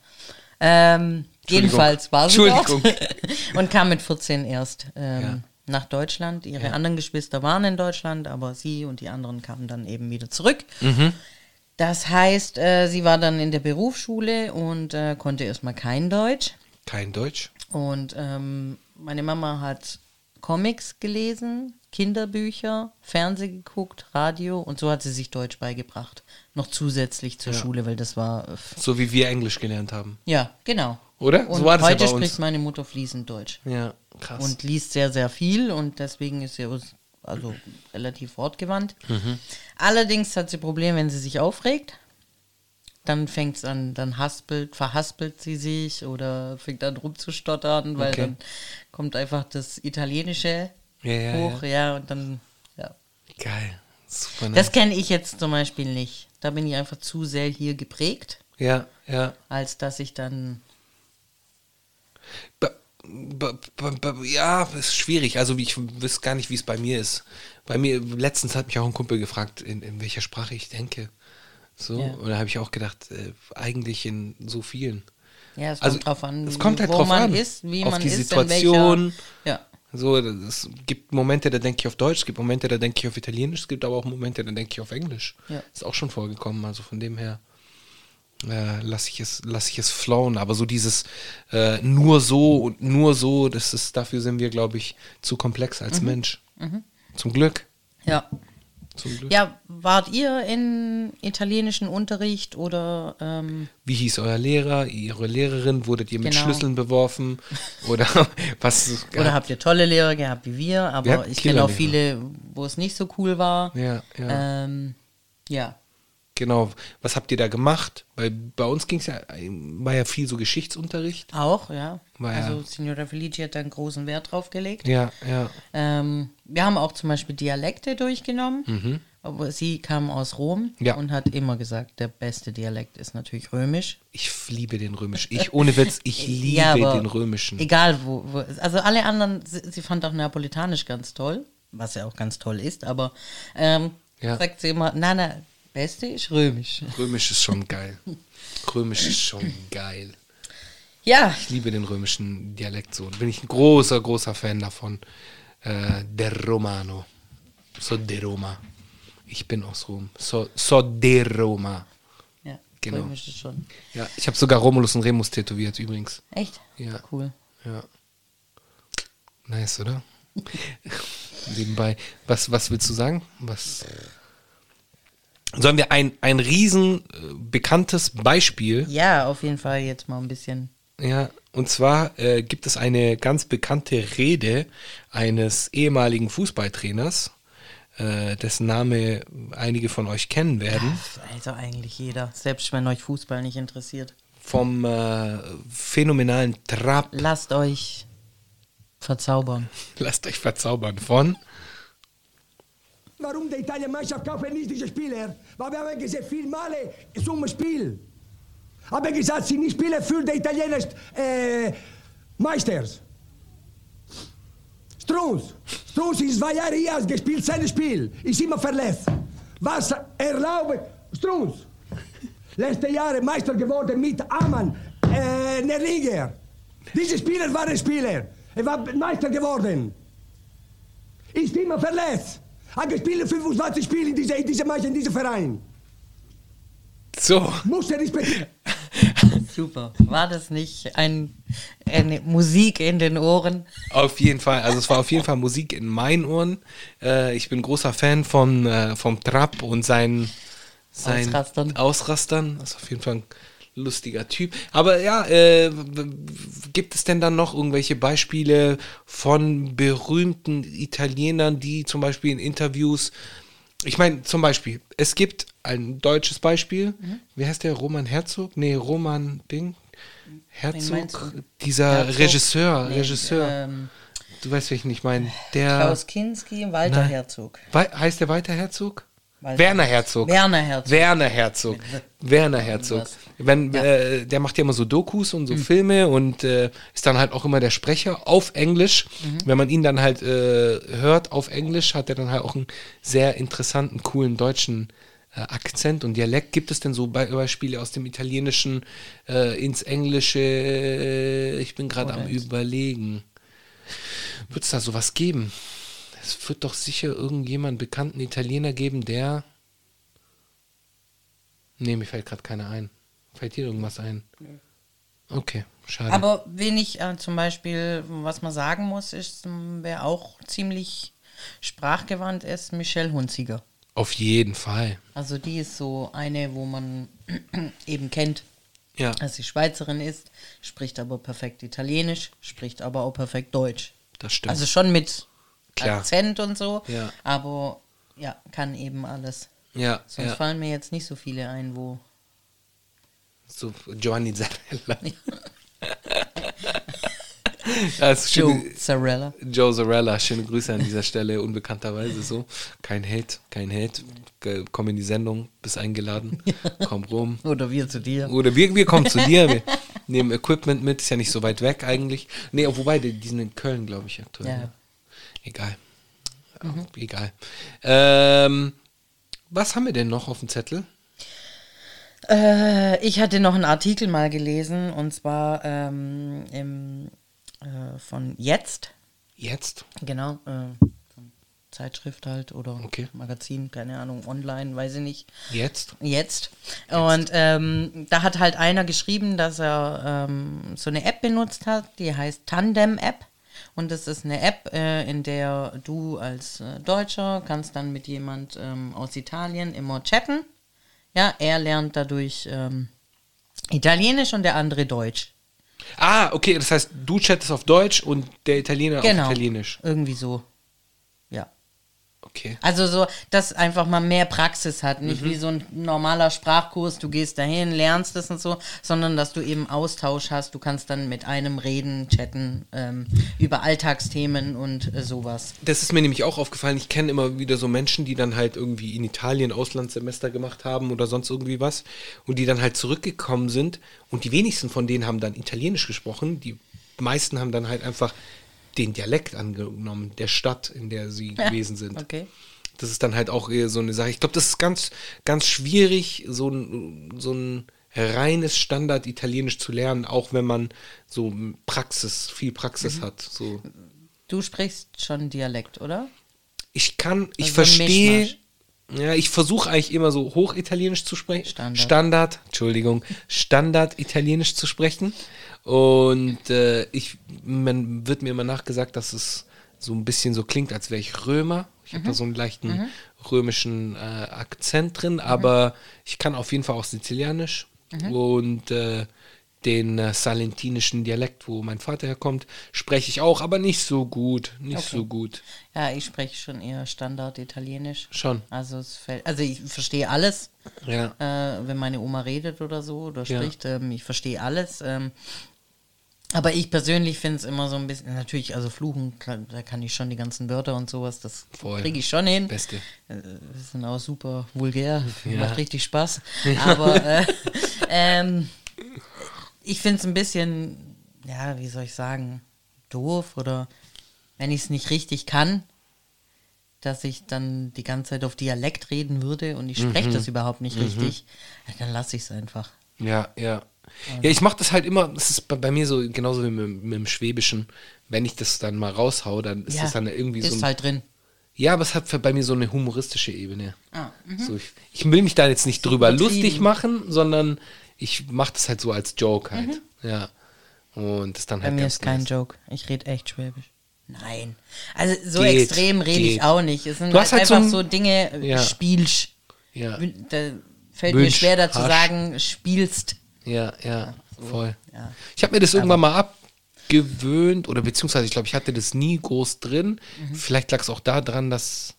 Ähm, jedenfalls war sie dort Entschuldigung. und kam mit 14 erst ähm, Ja. nach Deutschland. Ihre anderen Geschwister waren in Deutschland, aber sie und die anderen kamen dann eben wieder zurück. Mhm. Das heißt, äh, sie war dann in der Berufsschule und äh, konnte erstmal kein Deutsch. Kein Deutsch. Und ähm, meine Mama hat Comics gelesen, Kinderbücher, Fernsehen geguckt, Radio und so hat sie sich Deutsch beigebracht. Noch zusätzlich zur Schule, weil das war äh, So wie wir Englisch gelernt haben. ja, genau. Oder? Und so war das heute ja bei uns. spricht meine Mutter fließend Deutsch Ja, krass. und liest sehr, sehr viel und deswegen ist sie also relativ wortgewandt. Mhm. Allerdings hat sie Probleme, wenn sie sich aufregt. Dann fängt es an, dann haspelt, verhaspelt sie sich oder fängt an rumzustottern, weil Okay. dann kommt einfach das Italienische Ja, ja, hoch, ja. und dann, ja. Geil. Super nice. Das kenne ich jetzt zum Beispiel nicht. Da bin ich einfach zu sehr hier geprägt, ja, ja. als dass ich dann Ja, ist schwierig. Also ich weiß gar nicht, wie es bei mir ist. Bei mir, letztens hat mich auch ein Kumpel gefragt, in, in welcher Sprache ich denke. So, Ja. und da habe ich auch gedacht, äh, eigentlich in so vielen. Ja, es Also, kommt drauf an, es kommt halt wo drauf man an. ist, wie Auf man die ist, Situation. ja, So, es gibt Momente, da denke ich auf Deutsch, es gibt Momente, da denke ich auf Italienisch, es gibt aber auch Momente, da denke ich auf Englisch. Ja. Ist auch schon vorgekommen, also von dem her äh, lasse ich, es, lass ich es flowen. Aber so dieses äh, nur so und nur so, das ist, dafür sind wir, glaube ich, zu komplex als Mhm. Mensch. Zum Glück. ja. Zum Glück. Ja, wart ihr in italienischen Unterricht oder ähm, Wie hieß euer Lehrer, ihre Lehrerin? Wurdet ihr mit Genau. Schlüsseln beworfen? Oder was? oder habt ihr tolle Lehrer gehabt wie wir? Wir Aber hatten ich kenne auch viele, wo es nicht so cool war. Ja, ja. Ähm, ja. Genau. Was habt ihr da gemacht? Weil bei uns ging es ja, war ja viel so Geschichtsunterricht. Auch, ja. War ja- also Signora Felici hat da einen großen Wert drauf gelegt. Ja, ja. Ähm, wir haben auch zum Beispiel Dialekte durchgenommen. Aber sie kam aus Rom Mhm. Ja. und hat immer gesagt, der beste Dialekt ist natürlich römisch. Ich liebe den römischen. Ich, ohne Witz, ich liebe Ja, den römischen. Egal wo, wo. Also alle anderen, sie, sie fand auch Neapolitanisch ganz toll, was ja auch ganz toll ist, aber ähm, Ja. sagt sie immer, na, na, Beste ist römisch. Römisch ist schon geil. Römisch ist schon geil. Ja, Ich liebe den römischen Dialekt so. Bin ich ein großer, großer Fan davon. Äh, der Romano. So de Roma. Ich bin aus Rom. So, so de Roma. ja Genau. römisch ist schon. Ja, ich habe sogar Romulus und Remus tätowiert übrigens. Echt? Ja. Cool. Ja. Nice, oder? Nebenbei. Was, was willst du sagen? Was? Sollen wir ein, ein riesen äh, bekanntes Beispiel? Ja, auf jeden Fall jetzt mal ein bisschen. Ja. Und zwar äh, gibt es eine ganz bekannte Rede eines ehemaligen Fußballtrainers, äh, dessen Name einige von euch kennen werden, Also eigentlich jeder, selbst wenn euch Fußball nicht interessiert. vom äh, phänomenalen Trapp. Lasst euch verzaubern. Lasst euch verzaubern von. Warum die Italienmannschaft kauft nicht diese Spieler? Weil wir haben gesehen, viel Male zum Spiel. Haben gesagt, sie nicht spielen für die italienischen äh, Meisters. Strunz. Strunz ist zwei Jahre hier, hat gespielt sein Spiel. Ist immer verletzt. Was erlaubt Strunz? Letzte Jahre Meister geworden mit Amann, äh, Nerlinger. Diese Spieler waren Spieler. Er war Meister geworden. Ist immer verletzt. Hat gespielt 25 Spiele in dieser in diese Mannschaft, in diesem Verein. So, Muss er respektieren. Super. War das nicht ein, eine Musik in den Ohren? auf jeden Fall. Also es war auf jeden Fall Musik in meinen Ohren. Äh, ich bin großer Fan von, äh, vom Trapp und seinen, seinen Ausrastern. Ausrastern. Das ist auf jeden Fall ein lustiger Typ. Aber ja, äh, gibt es denn dann noch irgendwelche Beispiele von berühmten Italienern, die zum Beispiel in Interviews ich meine, zum Beispiel, es gibt ein deutsches Beispiel. Mhm. Wie heißt der? Roman Herzog? Nee, Roman Ding. Herzog. Dieser Herzog? Regisseur. Nee, Regisseur. ähm, du weißt, welchen ich meine. Der. Klaus Kinski, Walter Nein. Herzog. Wei- heißt der Walter Herzog? Werner Herzog. Werner Herzog. Werner Herzog. Werner Herzog. Wenn, Ja. äh, der macht ja immer so Dokus und so Mhm. Filme und äh, ist dann halt auch immer der Sprecher auf Englisch. Mhm. Wenn man ihn dann halt äh, hört auf Englisch, hat er dann halt auch einen sehr interessanten, coolen deutschen äh, Akzent und Dialekt. Gibt es denn so Be Beispiele aus dem Italienischen äh, ins Englische? Ich bin gerade am überlegen. Wird es da sowas geben? Es wird doch sicher irgendjemand bekannten Italiener geben, der. Nee, mir fällt gerade keiner ein. Fällt dir irgendwas ein? Okay, schade. Aber wen ich äh, zum Beispiel, was man sagen muss, ist, wer auch ziemlich sprachgewandt ist, Michelle Hunziger. Auf jeden Fall. Also die ist so eine, wo man eben kennt, Ja. dass sie Schweizerin ist, spricht aber perfekt Italienisch, spricht aber auch perfekt Deutsch. Das stimmt. Also schon mit Klar. Akzent und so, Ja. aber ja, kann eben alles. Ja, Sonst ja. fallen mir jetzt nicht so viele ein, wo. So Giovanni Zarella. also Joe Zarella. Joe Zarella, schöne Grüße an dieser Stelle, unbekannterweise so. Kein Hate, kein Hate. Komm in die Sendung, bist eingeladen, komm rum. Oder wir zu dir. Oder wir, wir kommen zu dir, wir nehmen Equipment mit, ist ja nicht so weit weg eigentlich. Nee, wobei, die, die sind in Köln, glaube ich, aktuell. Ja. ne? Egal. Ja, Egal. Ähm, was haben wir denn noch auf dem Zettel? Äh, ich hatte noch einen Artikel mal gelesen und zwar ähm, im, äh, von Jetzt, Jetzt? genau, äh, Zeitschrift halt oder Okay. Magazin, keine Ahnung, online, weiß ich nicht. Jetzt? Jetzt. Und ähm, da hat halt einer geschrieben, dass er ähm, so eine App benutzt hat, die heißt Tandem App. Und das ist eine App, äh, in der du als äh, Deutscher kannst dann mit jemand ähm, aus Italien immer chatten. Ja, er lernt dadurch ähm, Italienisch und der andere Deutsch. Ah, okay, das heißt, du chattest auf Deutsch und der Italiener Genau. auf Italienisch. Irgendwie so. Okay. Also so, dass einfach mal mehr Praxis hat. Nicht Mhm. wie so ein normaler Sprachkurs, du gehst dahin, lernst es und so, sondern dass du eben Austausch hast. Du kannst dann mit einem reden, chatten ähm, über Alltagsthemen und äh, sowas. Das ist mir nämlich auch aufgefallen. Ich kenne immer wieder so Menschen, die dann halt irgendwie in Italien Auslandssemester gemacht haben oder sonst irgendwie was und die dann halt zurückgekommen sind und die wenigsten von denen haben dann Italienisch gesprochen. Die meisten haben dann halt einfach den Dialekt angenommen, der Stadt, in der sie gewesen sind. Okay. Das ist dann halt auch eher so eine Sache. Ich glaube, das ist ganz, ganz schwierig, so ein, so ein reines Standard Italienisch zu lernen, auch wenn man so Praxis, viel Praxis Mhm. hat. So. Du sprichst schon Dialekt, oder? Ich kann, ich Also ein verstehe, ja, ich versuche eigentlich immer so Hochitalienisch zu sprechen. Standard. Standard, Entschuldigung, Standard Italienisch zu sprechen. Und äh, ich, man wird mir immer nachgesagt, dass es so ein bisschen so klingt, als wäre ich Römer. Ich habe da so einen leichten römischen äh, Akzent drin, aber ich kann auf jeden Fall auch Sizilianisch. Und äh, den äh, salentinischen Dialekt, wo mein Vater herkommt, spreche ich auch, aber nicht so gut. Nicht Okay. so gut. Ja, ich spreche schon eher Standard Italienisch. Schon. Also es fällt, also ich verstehe alles, Ja. äh, wenn meine Oma redet oder so oder Ja. spricht. Ähm, ich verstehe alles. Ähm, aber ich persönlich finde es immer so ein bisschen, natürlich, also fluchen, da kann ich schon die ganzen Wörter und sowas, das kriege ich schon hin. Beste. Äh, Das sind auch super vulgär, Ja. macht richtig Spaß. Aber äh, ähm, ich finde es ein bisschen, ja, wie soll ich sagen, doof oder wenn ich es nicht richtig kann, dass ich dann die ganze Zeit auf Dialekt reden würde und ich spreche Mhm. das überhaupt nicht richtig, ja, dann lasse ich es einfach. Ja, ja. Ja, ich mache das halt immer, das ist bei, bei mir so genauso wie mit, mit dem Schwäbischen. Wenn ich das dann mal raushau, dann ist Ja, das dann irgendwie so. ist halt drin. Ja, aber es hat bei mir so eine humoristische Ebene. Ah, So, ich, ich will mich da jetzt nicht drüber lustig machen, sondern ich mache das halt so als Joke halt. Mhm. Ja. Und das ist dann Bei halt mir ganz ist kein nice. Joke. Ich rede echt Schwäbisch. Nein. Also so Geht, extrem rede ich auch nicht. Es sind Du halt hast halt so einfach ein- so, Dinge, äh, Ja. spielst. Ja. Da fällt mir Wünsch, schwer dazu Hasch. sagen, spielst. Ja, ja, voll. Ja. Ich habe mir das irgendwann mal abgewöhnt oder beziehungsweise ich glaube, ich hatte das nie groß drin. Mhm. Vielleicht lag es auch daran, dass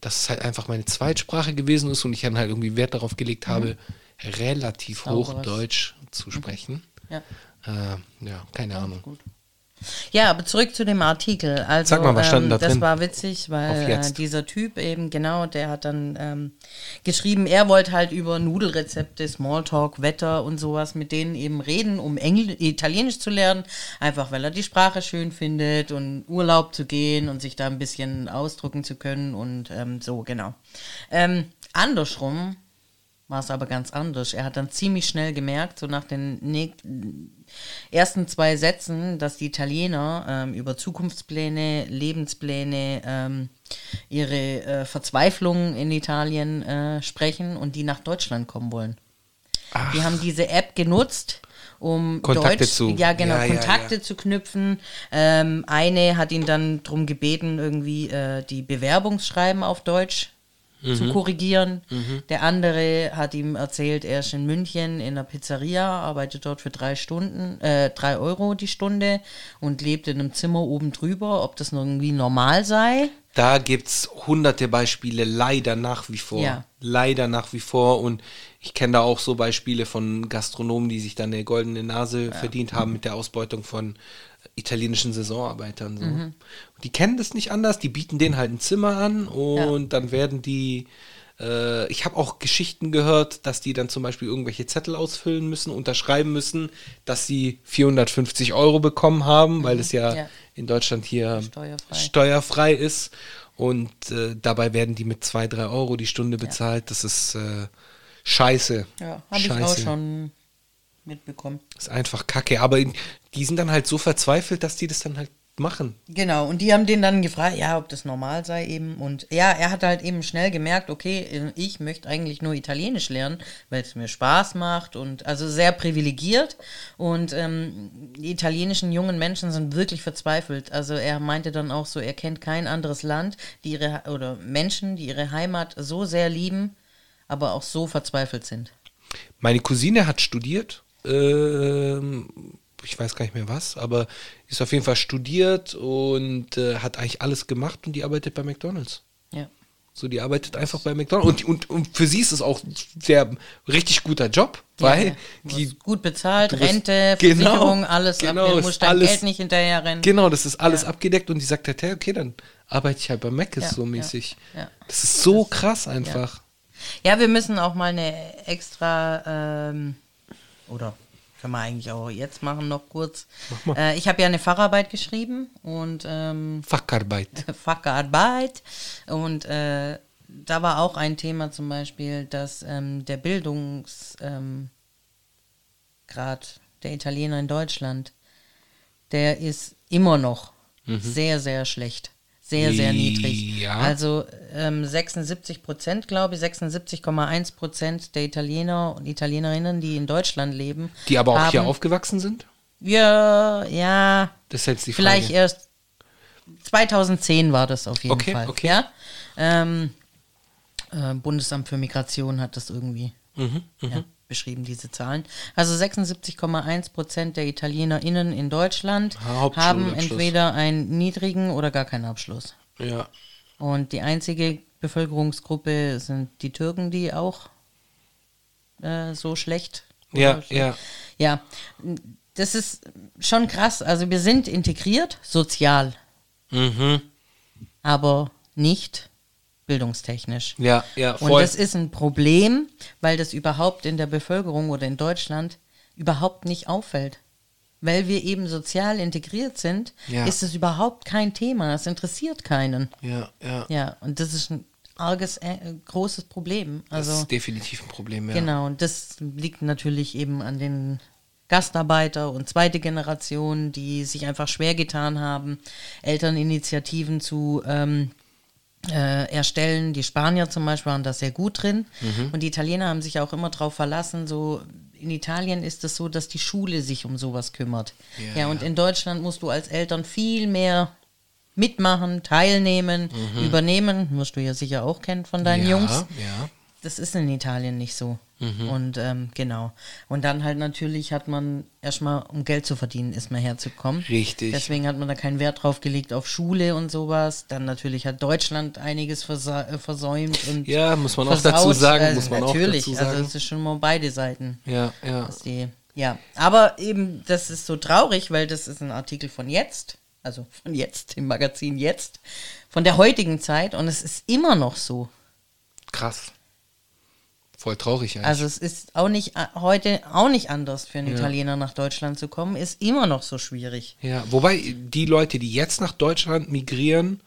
dass es halt einfach meine Zweitsprache gewesen ist und ich dann halt irgendwie Wert darauf gelegt habe, relativ hoch Mhm. Sauberes. Deutsch zu sprechen. Ja. Äh, ja, keine Ahnung. Ja, aber zurück zu dem Artikel. Also, Sag mal, was stand ähm, da das drin? war witzig, weil äh, dieser Typ eben genau, der hat dann ähm, geschrieben, er wollte halt über Nudelrezepte, Smalltalk, Wetter und sowas mit denen eben reden, um Engl Italienisch zu lernen, einfach weil er die Sprache schön findet und Urlaub zu gehen und sich da ein bisschen ausdrücken zu können und ähm, so, genau. Ähm, andersrum war es aber ganz anders. Er hat dann ziemlich schnell gemerkt, so nach den ersten zwei Sätzen, dass die Italiener ähm, über Zukunftspläne, Lebenspläne, ähm, ihre äh, Verzweiflung in Italien äh, sprechen und die nach Deutschland kommen wollen. Die haben diese App genutzt, um Kontakte Deutsch, zu- ja genau, ja, ja, Kontakte ja. zu knüpfen. Ähm, eine hat ihn dann darum gebeten, irgendwie äh, die Bewerbungsschreiben auf Deutsch zu Mhm. korrigieren. Der andere hat ihm erzählt, er ist in München in einer Pizzeria, arbeitet dort für drei Stunden, äh, drei Euro die Stunde und lebt in einem Zimmer oben drüber, ob das irgendwie normal sei. Da gibt es hunderte Beispiele, leider nach wie vor. Ja. Leider nach wie vor. Und ich kenne da auch so Beispiele von Gastronomen, die sich dann eine goldene Nase verdient haben mit der Ausbeutung von italienischen Saisonarbeitern. So. Mhm. Die kennen das nicht anders, die bieten denen halt ein Zimmer an und dann werden die. Äh, ich habe auch Geschichten gehört, dass die dann zum Beispiel irgendwelche Zettel ausfüllen müssen, unterschreiben müssen, dass sie 450 Euro bekommen haben, weil es ja, Ja. in Deutschland hier Steuerfrei. steuerfrei ist. Und äh, dabei werden die mit 2, 3 Euro die Stunde bezahlt. Das ist äh, scheiße. Ja, habe ich auch schon mitbekommen. ist einfach kacke. Aber die sind dann halt so verzweifelt, dass die das dann halt machen. Genau, und die haben den dann gefragt, ja, ob das normal sei eben. Und ja, er hat halt eben schnell gemerkt, okay, ich möchte eigentlich nur Italienisch lernen, weil es mir Spaß macht und also sehr privilegiert. Und ähm, die italienischen jungen Menschen sind wirklich verzweifelt. Also er meinte dann auch so, er kennt kein anderes Land, die ihre oder Menschen, die ihre Heimat so sehr lieben, aber auch so verzweifelt sind. Meine Cousine hat studiert. Ähm, ich weiß gar nicht mehr was, aber ist auf jeden Fall studiert und äh, hat eigentlich alles gemacht und die arbeitet bei McDonalds. Ja. So, die arbeitet einfach bei McDonalds. Und, und, und für sie ist es auch der richtig guter Job, weil ja, du die gut bezahlt, wirst- Rente, Genau, Versicherung, alles genau, ab, du ist musst dein alles- Geld nicht hinterherrennen. Genau, das ist alles Ja. abgedeckt und die sagt halt, hey, okay, dann arbeite ich halt bei Mac Ja, so ja, mäßig. ja. Das ist so krass einfach. Ja, wir müssen auch mal eine extra, ähm, oder können wir eigentlich auch jetzt machen, noch kurz. Äh, ich habe ja eine Facharbeit geschrieben und ähm, Facharbeit. Facharbeit und äh, da war auch ein Thema zum Beispiel, dass ähm, der Bildungsgrad ähm, der Italiener in Deutschland, der ist immer noch sehr, sehr schlecht. Sehr, sehr niedrig. Ja. Also ähm, 76 Prozent, glaube ich, 76,1 Prozent der Italiener und Italienerinnen, die in Deutschland leben. Die aber auch haben, hier aufgewachsen sind? Ja, ja, Das ist jetzt die Frage. Vielleicht erst 2010 war das auf jeden Okay, Fall. okay. Ja? Ähm, äh, Bundesamt für Migration hat das irgendwie Mhm, ja, beschrieben, diese Zahlen. Also 76,1 Prozent der ItalienerInnen in Deutschland haben entweder einen niedrigen oder gar keinen Abschluss. Ja. Und die einzige Bevölkerungsgruppe sind die Türken, die auch äh, so schlecht. Ja, oder- ja. Ja, das ist schon krass. Also wir sind integriert, sozial, Mhm. aber nicht bildungstechnisch. Ja, ja, Und voll. das ist ein Problem, weil das überhaupt in der Bevölkerung oder in Deutschland überhaupt nicht auffällt. Weil wir eben sozial integriert sind, Ja. ist es überhaupt kein Thema. Es interessiert keinen. ja, ja. Ja, und das ist ein arges, äh, großes Problem. Das Also, ist definitiv ein Problem, ja. genau, und das liegt natürlich eben an den Gastarbeiter und zweite Generation, die sich einfach schwer getan haben, Elterninitiativen zu ähm, äh, erstellen. Die Spanier zum Beispiel waren da sehr gut drin. Mhm. Und die Italiener haben sich auch immer darauf verlassen, so in Italien ist es so, dass die Schule sich um sowas kümmert. Ja, Ja, und ja. in Deutschland musst du als Eltern viel mehr mitmachen, teilnehmen, übernehmen. Wirst du ja sicher auch kennen von deinen Mhm. ja, Jungs. Ja. Das ist in Italien nicht so. Mhm. Und ähm, genau. Und dann halt natürlich hat man erstmal, um Geld zu verdienen, ist man herzukommen. Richtig. Deswegen hat man da keinen Wert drauf gelegt auf Schule und sowas. Dann natürlich hat Deutschland einiges versa äh, versäumt und Ja, muss man auch dazu sagen, muss man auch natürlich. dazu Also sagen. es ist schon mal beide Seiten. Ja, ja. die, ja, aber eben, das ist so traurig, weil das ist ein Artikel von jetzt, also von jetzt, im Magazin jetzt, von der heutigen Zeit und es ist immer noch so. Krass. Voll traurig eigentlich. Also es ist auch nicht äh, heute auch nicht anders für einen Ja. Italiener nach Deutschland zu kommen, ist immer noch so schwierig. ja, wobei die Leute, die jetzt nach Deutschland migrieren,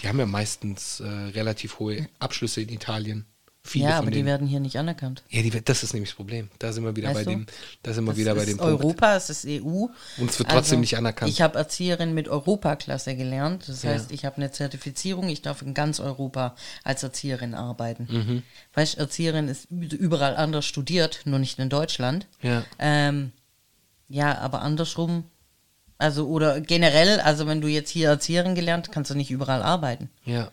die haben ja meistens äh, relativ hohe Abschlüsse in Italien. Viele ja, aber die werden hier nicht anerkannt. Ja, die, das ist nämlich das Problem. Da sind wir wieder Weißt bei dem, da sind wir Das wieder bei dem Punkt. Europa, es ist EU. Und es wird trotzdem nicht anerkannt. Ich habe Erzieherin mit Europaklasse gelernt. Das Ja. heißt, ich habe eine Zertifizierung. Ich darf in ganz Europa als Erzieherin arbeiten. Mhm. Weißt du, Erzieherin ist überall anders studiert, nur nicht in Deutschland. Ja. Ähm, ja, aber andersrum. Also, oder generell, also wenn du jetzt hier Erzieherin gelernt, kannst du nicht überall arbeiten. Ja.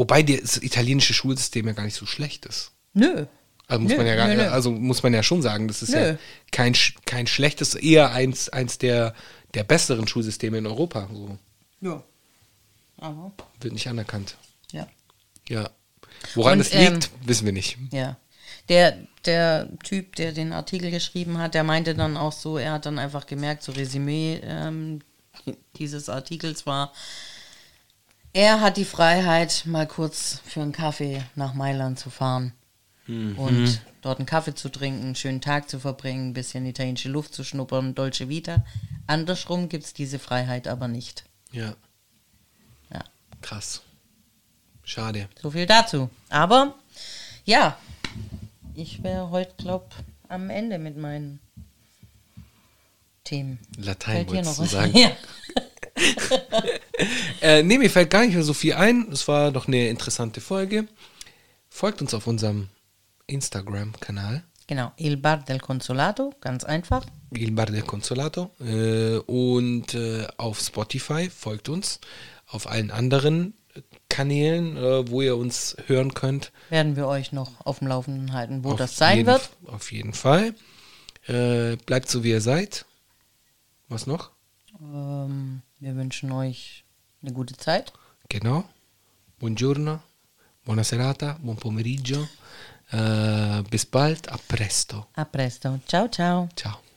Wobei das italienische Schulsystem ja gar nicht so schlecht ist. Nö. Also muss Nö, man ja gar, nö, nö. also muss man ja schon sagen, das ist ja kein, kein schlechtes, eher eins, eins der, der besseren Schulsysteme in Europa. So Ja. Aber, wird nicht anerkannt. ja. Ja. Woran Und, es liegt, ähm, wissen wir nicht. Ja. Der, der Typ, der den Artikel geschrieben hat, der meinte dann auch so, er hat dann einfach gemerkt, so Resümee ähm, dieses Artikels war, er hat die Freiheit, mal kurz für einen Kaffee nach Mailand zu fahren und dort einen Kaffee zu trinken, einen schönen Tag zu verbringen, ein bisschen italienische Luft zu schnuppern, Dolce Vita. Andersrum gibt es diese Freiheit aber nicht. Ja. Ja. Krass. Schade. So viel dazu. Aber ja, ich wäre heute, glaube am Ende mit meinen Themen. Latein wolltest du was? sagen. Ja. Äh, nee, mir fällt gar nicht mehr so viel ein. Es war doch eine interessante Folge. Folgt uns auf unserem Instagram-Kanal. Genau, Il Bar del Consolato, ganz einfach. Il Bar del Consolato. Äh, und äh, auf Spotify folgt uns. Auf allen anderen Kanälen, äh, wo ihr uns hören könnt. Werden wir euch noch auf dem Laufenden halten, wo Auf das sein jeden, wird. Auf jeden Fall. Äh, bleibt so, wie ihr seid. Was noch? Ähm, wir wünschen euch eine gute Zeit. Genau. Buongiorno, buona serata, buon pomeriggio. Äh, bis bald, a presto. A presto. Ciao, ciao. Ciao.